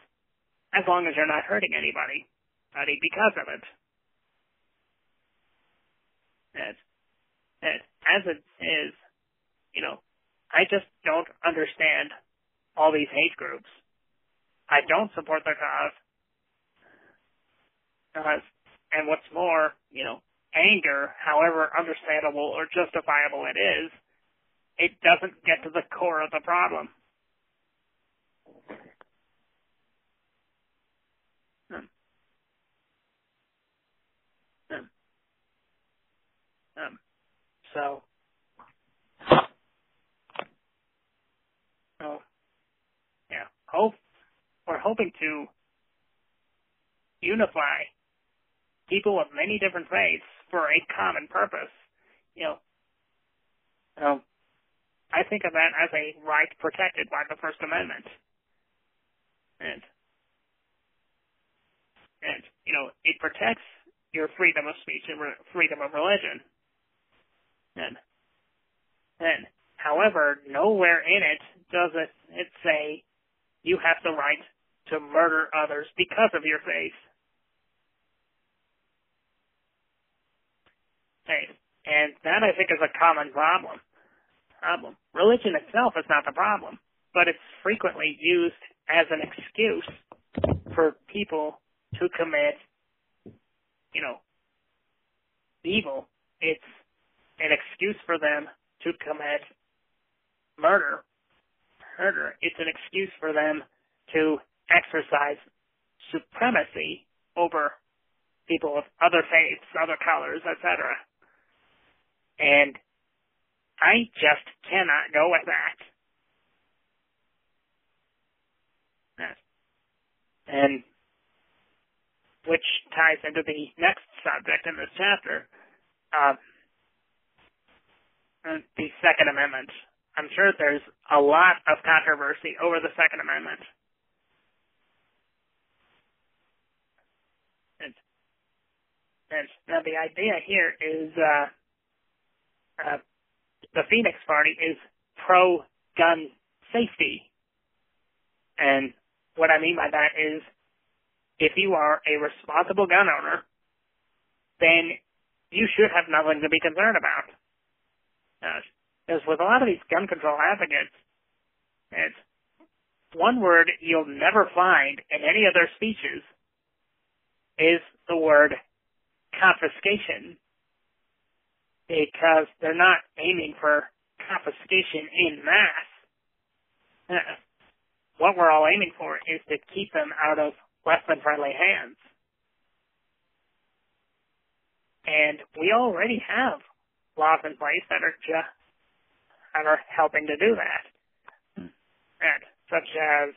as long as you're not hurting anybody, anybody because of it. And, and as it is, you know, I just don't understand all these hate groups. I don't support their cause. Because, and what's more, you know, anger, however understandable or justifiable it is, it doesn't get to the core of the problem. Um, um, um, so, so, yeah, hope we're hoping to unify people of many different faiths for a common purpose. You know, um, I think of that as a right protected by the First Amendment. And and you know, it protects your freedom of speech and re- freedom of religion. And then, however, nowhere in it does it, it say you have the right to murder others because of your faith. Faith. And that I think is a common problem. Problem. Religion itself is not the problem, but it's frequently used as an excuse for people to commit, you know, evil. It's an excuse for them to commit murder. Murder. It's an excuse for them to exercise supremacy over people of other faiths, other colors, etc. And I just cannot go with that. And which ties into the next subject in this chapter, uh, the Second Amendment. I'm sure there's a lot of controversy over the Second Amendment. And, and now the idea here is uh, uh, the Phoenix Party is pro-gun safety, and what I mean by that is if you are a responsible gun owner, then you should have nothing to be concerned about. Because with a lot of these gun control advocates, it's one word you'll never find in any of their speeches is the word confiscation. Because they're not aiming for confiscation in mass. What we're all aiming for is to keep them out of less than friendly hands. And we already have laws in place that are just that are helping to do that. And such as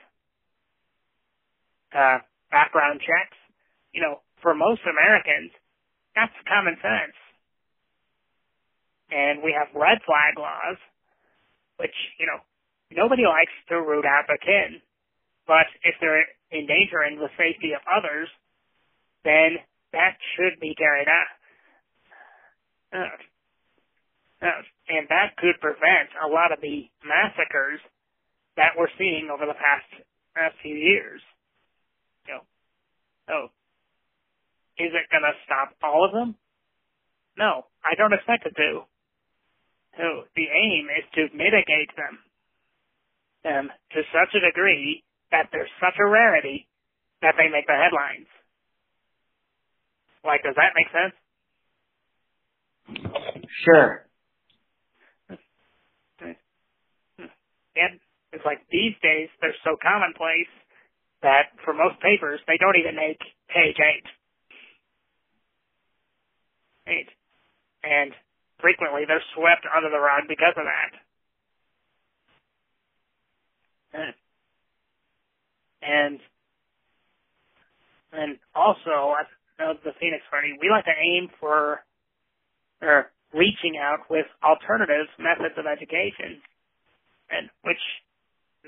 uh, background checks. You know, for most Americans, that's common sense. And we have red flag laws, which, you know, nobody likes to root out a kid. But if they're endangering the safety of others, then that should be carried out. Uh, and that could prevent a lot of the massacres that we're seeing over the past uh, few years. Oh, is it going to stop all of them? No, I don't expect it to. So the aim is to mitigate them, them to such a degree that they're such a rarity that they make the headlines. Like, does that make sense? Sure. And it's like these days they're so commonplace that for most papers they don't even make page eight. Eight. And frequently they're swept under the rug because of that. And and also at the Phoenix Party, we like to aim for or reaching out with alternative methods of education, which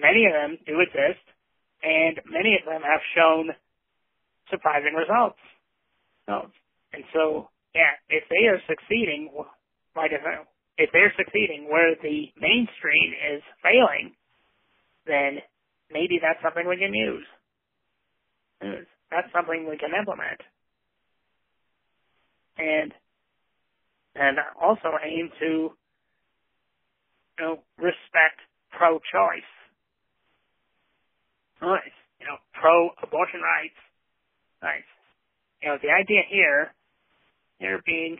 many of them do exist, and many of them have shown surprising results. So, and so, yeah, if they are succeeding, I said, if they're succeeding where the mainstream is failing, then maybe that's something we can use. That's something we can implement. And and also aim to you know respect pro choice. Right. You know, pro abortion rights. Right. You know, the idea here here being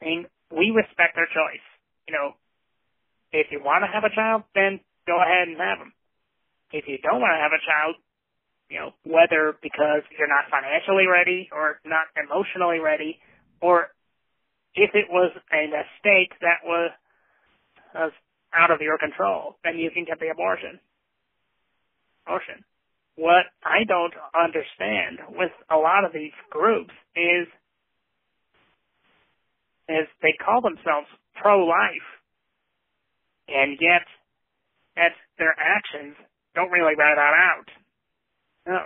being we respect their choice. You know, if you want to have a child, then go ahead and have them if you don't want to have a child, you know, whether because you're not financially ready or not emotionally ready, or if it was a mistake that was, was out of your control, then you can get the abortion. Abortion. What I don't understand with a lot of these groups is, is they call themselves pro-life, and yet, at their actions, don't really bear that out. No.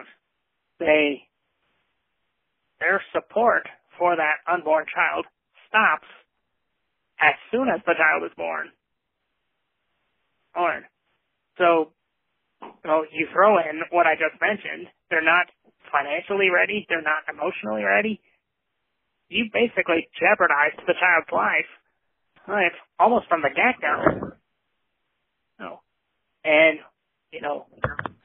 They their support for that unborn child stops as soon as the child is born. Born. So, you know, you throw in what I just mentioned. They're not financially ready. They're not emotionally ready. You basically jeopardized the child's life. It's almost from the get-go. No. And, you know,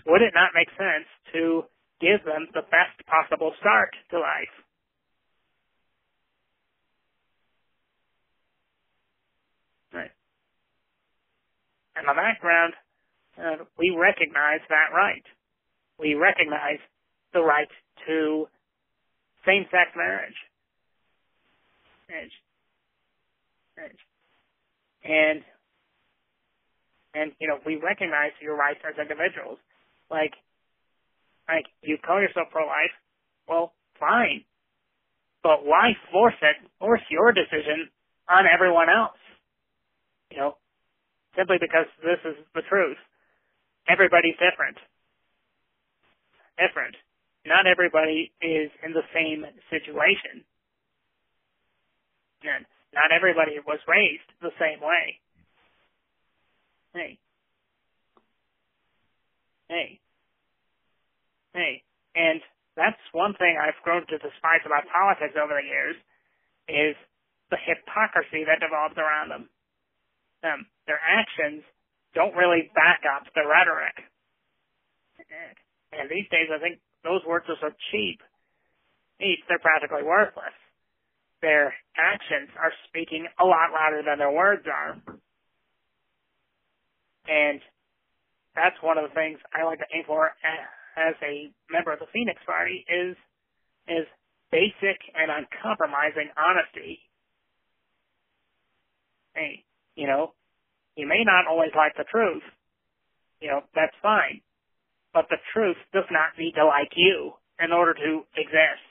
would it not make sense to give them the best possible start to life? Right. In the background, uh, we recognize that right. We recognize the right to same-sex marriage. Marriage. Marriage. And and, you know, we recognize your rights as individuals. Like, like, you call yourself pro-life, well, fine. But why force it, force your decision on everyone else? You know, simply because this is the truth. Everybody's different. Different. Not everybody is in the same situation. And not everybody was raised the same way. Hey. Hey. Hey. And that's one thing I've grown to despise about politics over the years is the hypocrisy that develops around them. Um, their actions don't really back up the rhetoric. And these days, I think those words are so cheap. They're practically worthless. Their actions are speaking a lot louder than their words are. And that's one of the things I like to aim for as a member of the Phoenix Party is is basic and uncompromising honesty. Hey, you know, you may not always like the truth. You know, that's fine. But the truth does not need to like you in order to exist.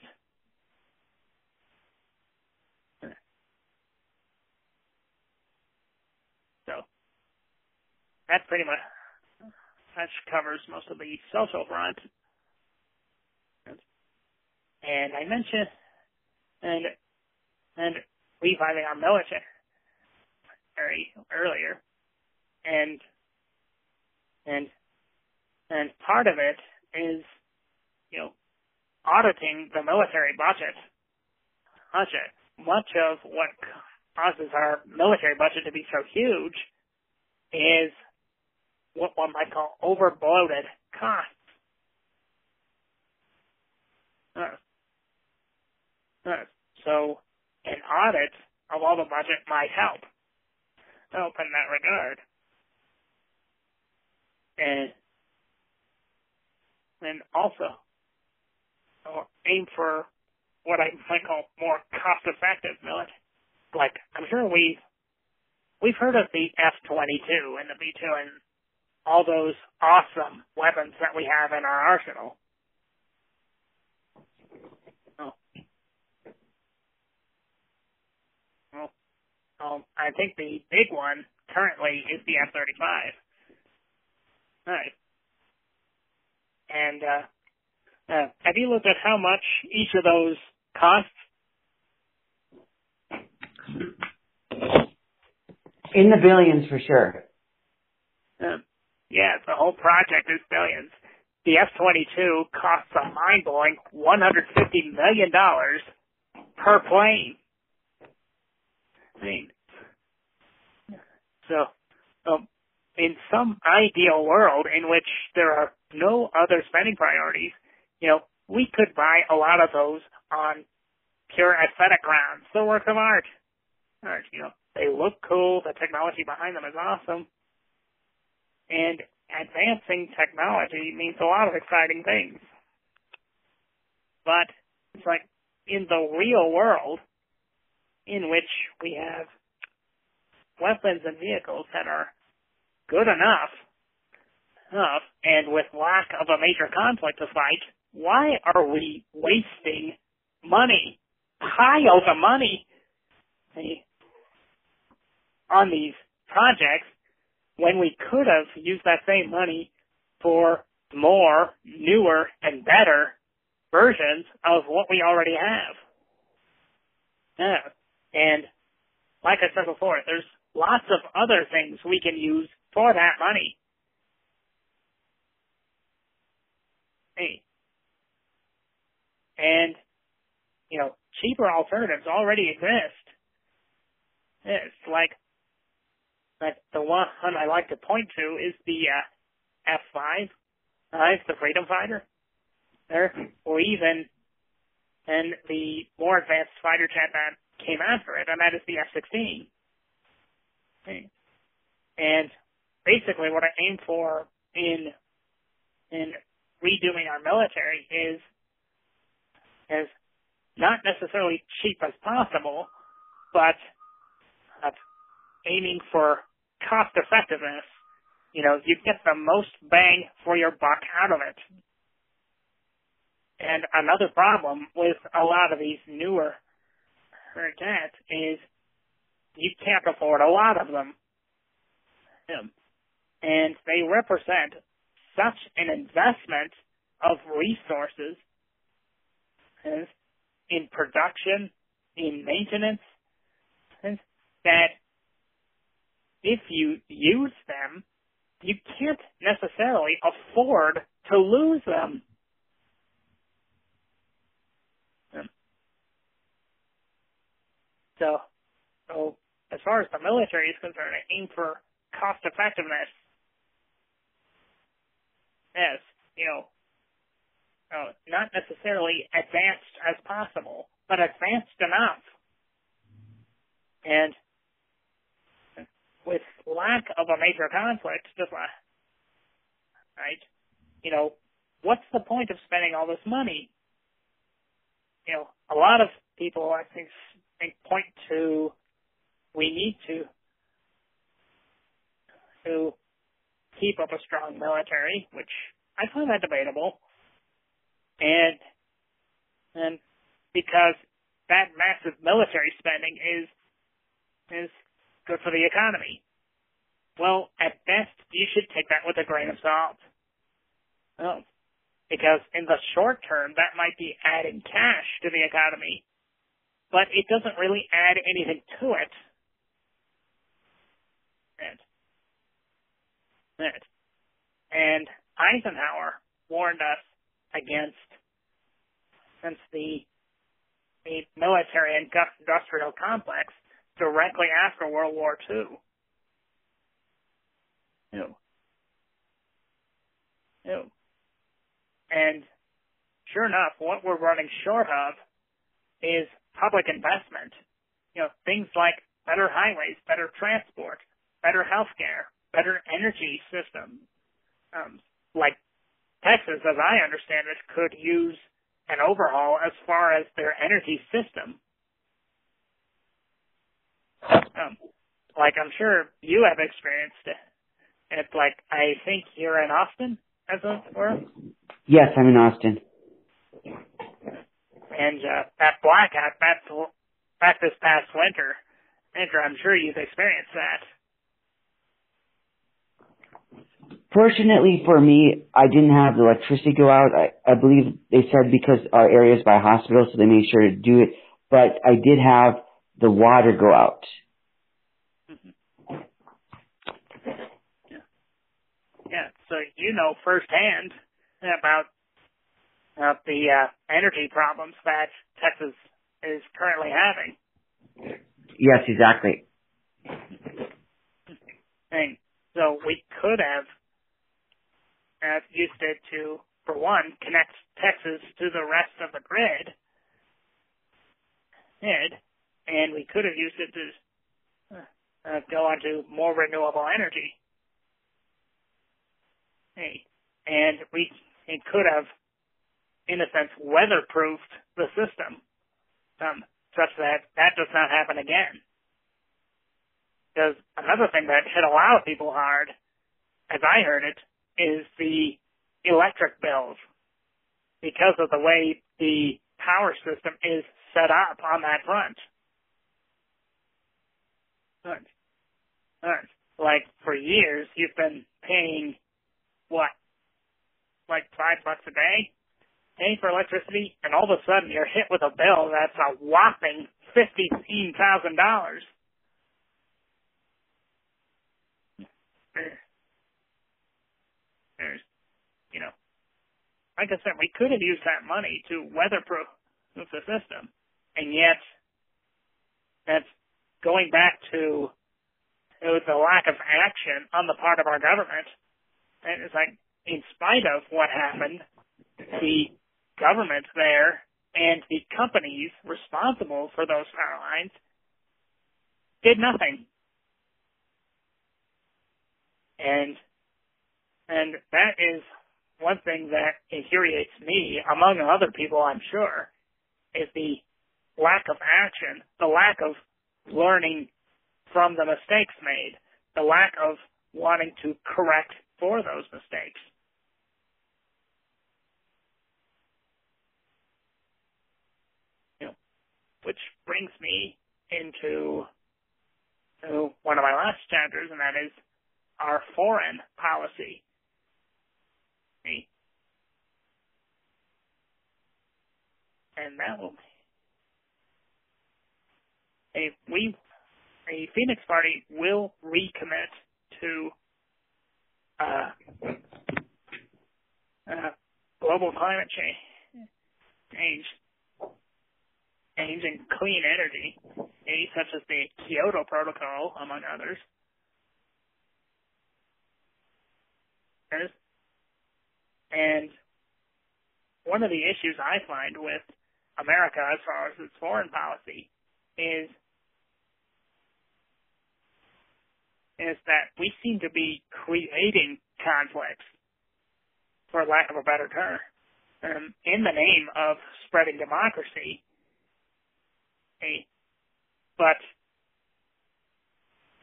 So, that pretty much that covers most of the social front. And I mentioned and and reviving our military very earlier, and and and part of it is you know auditing the military budget. Budget. Much of what causes our military budget to be so huge is what one might call overbloated costs. Uh, uh, so an audit of all the budget might help. Help in that regard. And and also aim for what I might call more cost effective military. Like I'm sure we we've heard of the F twenty two and the B two and all those awesome weapons that we have in our arsenal. Oh. Well, um, I think the big one currently is the F-35. Right. And, uh, uh, have you looked at how much each of those costs? In the billions for sure. Um, yeah, the whole project is billions. The F-22 costs a mind-blowing $150 million per plane. I mean, so, um, in some ideal world in which there are no other spending priorities, you know, we could buy a lot of those on pure aesthetic grounds. They're of art. Art, you know, they look cool. The technology behind them is awesome. And advancing technology means a lot of exciting things. But it's like in the real world in which we have weapons and vehicles that are good enough, enough and with lack of a major conflict to fight, why are we wasting money, piles of money, on these projects when we could have used that same money for more, newer, and better versions of what we already have. Yeah. And like I said before, there's lots of other things we can use for that money. Hey. And, you know, cheaper alternatives already exist. It's like, like the one I like to point to is the uh, F5. Uh, the Freedom Fighter. There, or even, and the more advanced fighter jet that came after it, and that is the F-16. Okay. And basically, what I aim for in in redoing our military is as not necessarily cheap as possible, but aiming for cost effectiveness. You know, you get the most bang for your buck out of it. And another problem with a lot of these newer jets is you can't afford a lot of them. And they represent such an investment of resources in production, in maintenance, that if you use them, you can't necessarily afford to lose them. So, so as far as the military is concerned, I aim for cost effectiveness. Yes, you know, uh, not necessarily advanced as possible, but advanced enough. And with lack of a major conflict, just like, right? You know, what's the point of spending all this money? You know, a lot of people, I think, think point to we need to to keep up a strong military, which I find that debatable and and because that massive military spending is is good for the economy. Well, at best, you should take that with a grain of salt. Oh, because in the short term, that might be adding cash to the economy, but it doesn't really add anything to it. And, and, Eisenhower warned us against since the the military and industrial complex directly after World War II. No. No. And sure enough, what we're running short of is public investment. You know, things like better highways, better transport, better healthcare, better energy systems, um, like Texas, as I understand it, could use an overhaul as far as their energy system. Um, like I'm sure you have experienced it. It's like I think you're in Austin, as it were. Yes, I'm in Austin. And uh, that blackout, back back this past winter, winter, I'm sure you've experienced that. Fortunately for me, I didn't have the electricity go out. I, I believe they said because our area is by a hospital, so they made sure to do it. But I did have the water go out. Yeah. yeah. So you know firsthand about uh, the uh, energy problems that Texas is currently having. Yes, exactly. And so we could have uh, used it to, for one, connect Texas to the rest of the grid. Did, and we could have used it to uh, go on to more renewable energy. And we it could have, in a sense, weatherproofed the system, um, such that that does not happen again. Because another thing that hit a lot of people hard, as I heard it, is the electric bills because of the way the power system is set up on that front. Good. Good. Like for years, you've been paying what, like five bucks a day, pay for electricity, and all of a sudden you're hit with a bill that's a whopping fifteen thousand dollars. There's, you know, like I said, we could have used that money to weatherproof the system, and yet that's going back to the lack of action on the part of our government. And it's like, in spite of what happened, the government there and the companies responsible for those power lines did nothing. And and that is one thing that infuriates me, among other people, I'm sure, is the lack of action, the lack of learning from the mistakes made, the lack of wanting to correct for those mistakes. You know, which brings me into to one of my last chapters, and that is our foreign policy. And that will a we a Phoenix Party will recommit to uh, uh, global climate change, change, and clean energy, such as the Kyoto Protocol, among others. And one of the issues I find with America as far as its foreign policy is is that we seem to be creating conflicts, for lack of a better term, um, in the name of spreading democracy. Hey, but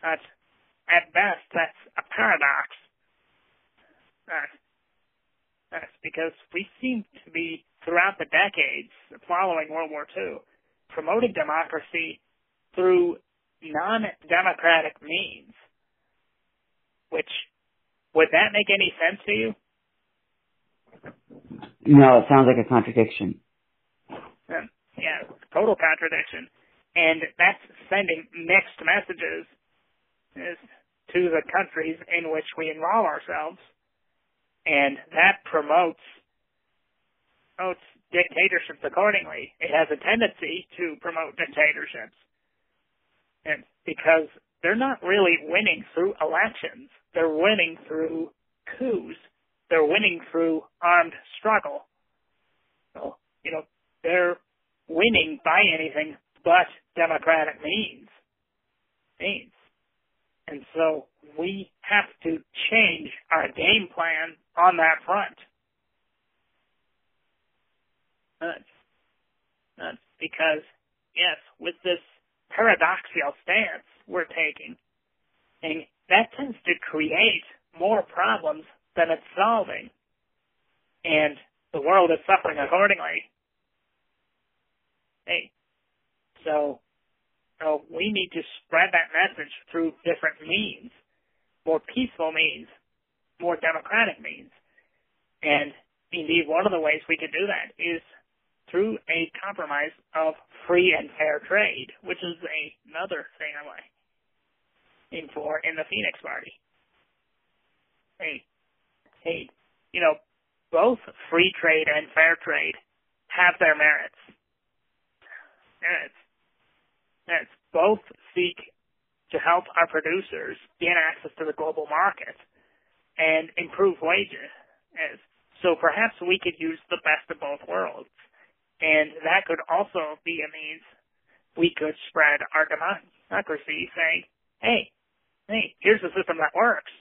that's at best that's a paradox. That's, because we seem to be throughout the decades following World War II promoting democracy through non-democratic means which would that make any sense to you? No, it sounds like a contradiction. Um, yeah, total contradiction. And that's sending mixed messages to the countries in which we involve ourselves. And that promotes, promotes dictatorships accordingly. It has a tendency to promote dictatorships. And because they're not really winning through elections. They're winning through coups. They're winning through armed struggle. So, you know, they're winning by anything but democratic means. Means. And so we have to change our game plan on that front. That's, because, yes, with this paradoxical stance, we're taking. And that tends to create more problems than it's solving. And the world is suffering accordingly. Hey, so, so we need to spread that message through different means, more peaceful means, more democratic means. And indeed, one of the ways we can do that is through a compromise of free and fair trade, which is a, another thing I like in for in the Phoenix Party. Hey, hey, you know, both free trade and fair trade have their merits. Merits. Merits. Both seek to help our producers gain access to the global market and improve wages. So perhaps we could use the best of both worlds. And that could also be a means we could spread our democracy saying, hey, hey, here's a system that works.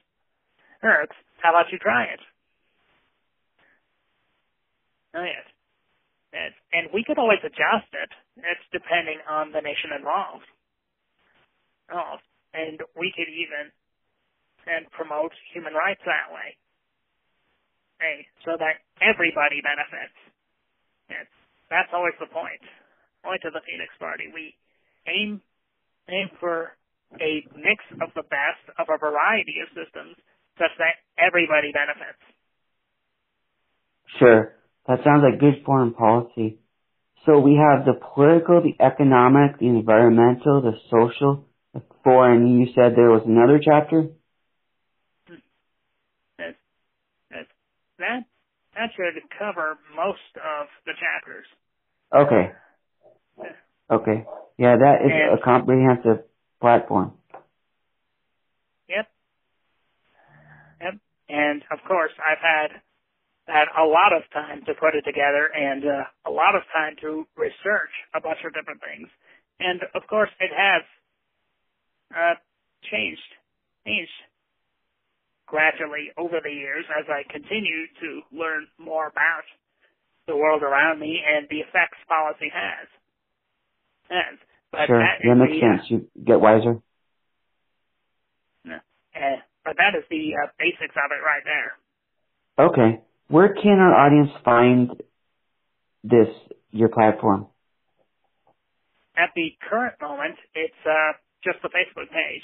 Works. How about you try it? Oh, yes. Yes. And we could always adjust it. It's depending on the nation involved. Oh, and we could even and promote human rights that way. So that everybody benefits. That's always the point. Point of the Phoenix Party. We aim aim for a mix of the best of a variety of systems such that everybody benefits. Sure. That sounds like good foreign policy. So we have the political, the economic, the environmental, the social, the foreign. You said there was another chapter? That, that, that, that should cover most of the chapters. Okay. Okay. Yeah, that is And- a comprehensive platform. Yep. Yep. And of course, I've had had a lot of time to put it together and uh, a lot of time to research a bunch of different things. And of course, it has uh, changed, changed gradually over the years as I continue to learn more about the world around me and the effects policy has. Has. But sure. that, That makes the, uh, sense. You get wiser. Uh, but that is the uh, basics of it right there. Okay. Where can our audience find this, your platform? At the current moment, it's uh, just the Facebook page.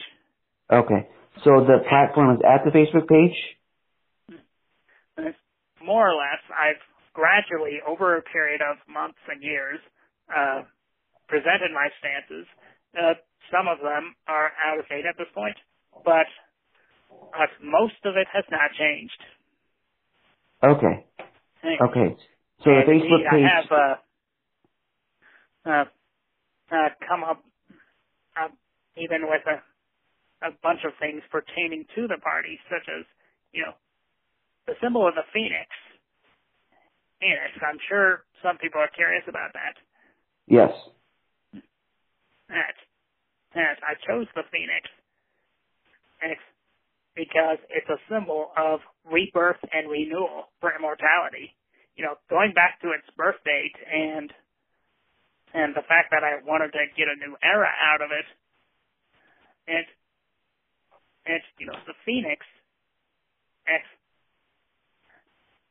Okay. So the platform is at the Facebook page? More or less, I've gradually, over a period of months and years, uh, presented my stances. Uh, some of them are out of date at this point, but uh, most of it has not changed. Okay. Okay. So the Facebook page. I have uh, uh, uh, come up uh, even with a, a bunch of things pertaining to the party, such as, you know, the symbol of the phoenix. Phoenix. I'm sure some people are curious about that. yes. That, that I chose the phoenix because it's a symbol of rebirth and renewal for immortality. You know, going back to its birth date and and the fact that I wanted to get a new era out of it, and and you know the phoenix X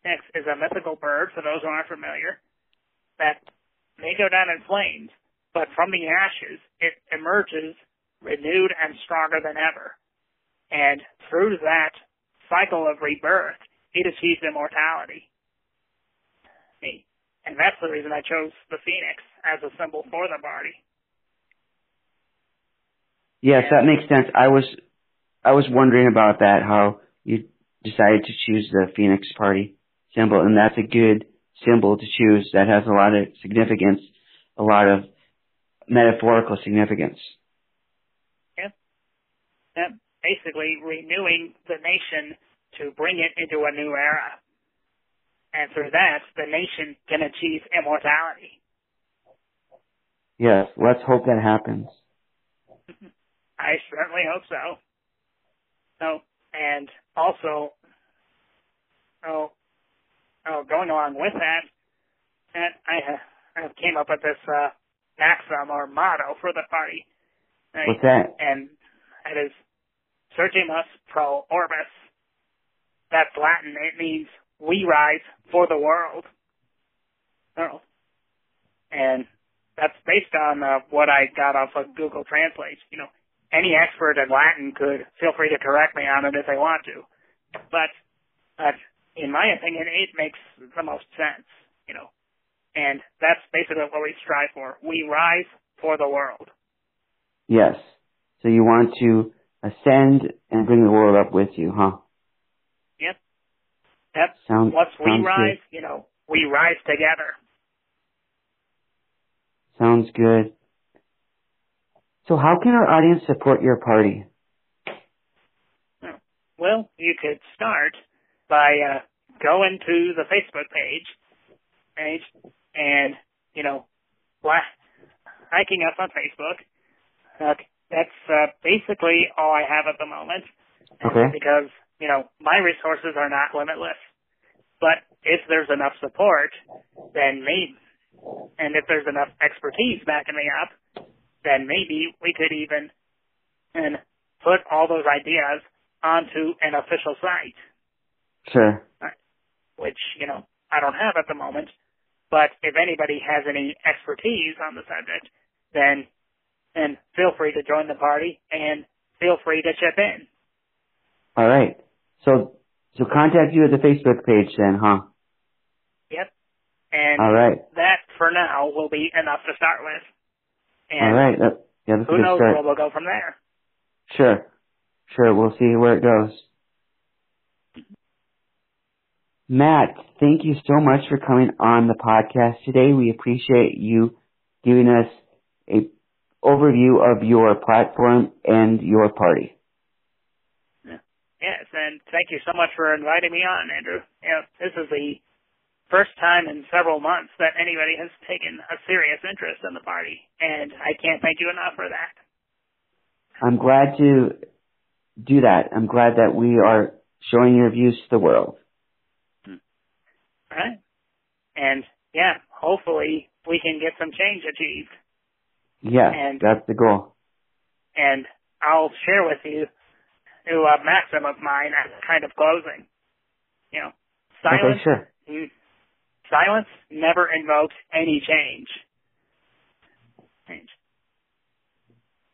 X is a mythical bird for those who aren't familiar that may go down in flames, but from the ashes it emerges renewed and stronger than ever. And through that cycle of rebirth, it achieves immortality. And that's the reason I chose the phoenix as a symbol for the party. Yes, that makes sense. I was, I was wondering about that, how you decided to choose the Phoenix Party symbol, and that's a good symbol to choose that has a lot of significance, a lot of metaphorical significance. And basically renewing the nation to bring it into a new era. And through that, the nation can achieve immortality. Yes, let's hope that happens. I certainly hope so. So, and also, oh, oh, going along with that, and I, I came up with this uh, maxim or motto for the party. Right? What's that? And that is Surgimus pro orbis. That's Latin. It means we rise for the world. Oh. And that's based on uh, what I got off of Google Translate. You know, any expert in Latin could feel free to correct me on it if they want to. But, but in my opinion, it makes the most sense, you know. And that's basically what we strive for. We rise for the world. Yes. So you want to ascend and bring the world up with you, huh? Yep. Yep. Sounds, Once we rise, good. you know, we rise together. Sounds good. So how can our audience support your party? Well, you could start by uh, going to the Facebook page, page, and you know, hiking us on Facebook. Uh, that's uh, basically all I have at the moment. Okay. Because you know my resources are not limitless, but if there's enough support, then maybe, and if there's enough expertise backing me up, then maybe we could even and put all those ideas onto an official site, Sure. which, you know, I don't have at the moment. But if anybody has any expertise on the subject, then, then feel free to join the party and feel free to chip in. All right. So, so contact you at the Facebook page then, huh? Yep. And All right. that, for now, will be enough to start with. And All right. That, yeah, that's a who good knows start. where we'll go from there. Sure. Sure. We'll see where it goes. Matt, thank you so much for coming on the podcast today. We appreciate you giving us a overview of your platform and your party. Yes, and thank you so much for inviting me on, Andrew. Know, this is the first time in several months that anybody has taken a serious interest in the party, and I can't thank you enough for that. I'm glad to do that. I'm glad that we are showing your views to the world. Hmm. All right? And yeah, hopefully we can get some change achieved. Yes, And- that's the goal. And I'll share with you a maxim of mine as kind of closing. You know, silence Okay, sure. Silence never invokes any change. Change.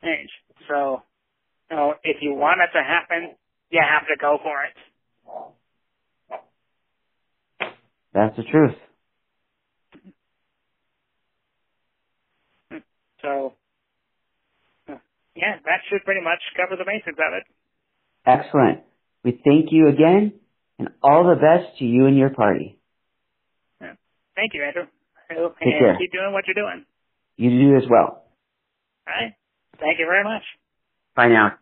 Change. So, you know, if you want it to happen, you have to go for it. That's the truth. So, yeah, that should pretty much cover the basics of it. Excellent. We thank you again and all the best to you and your party. Thank you, Andrew. And Take care. keep doing what you're doing. You do as well. All right? Thank you very much. Bye now.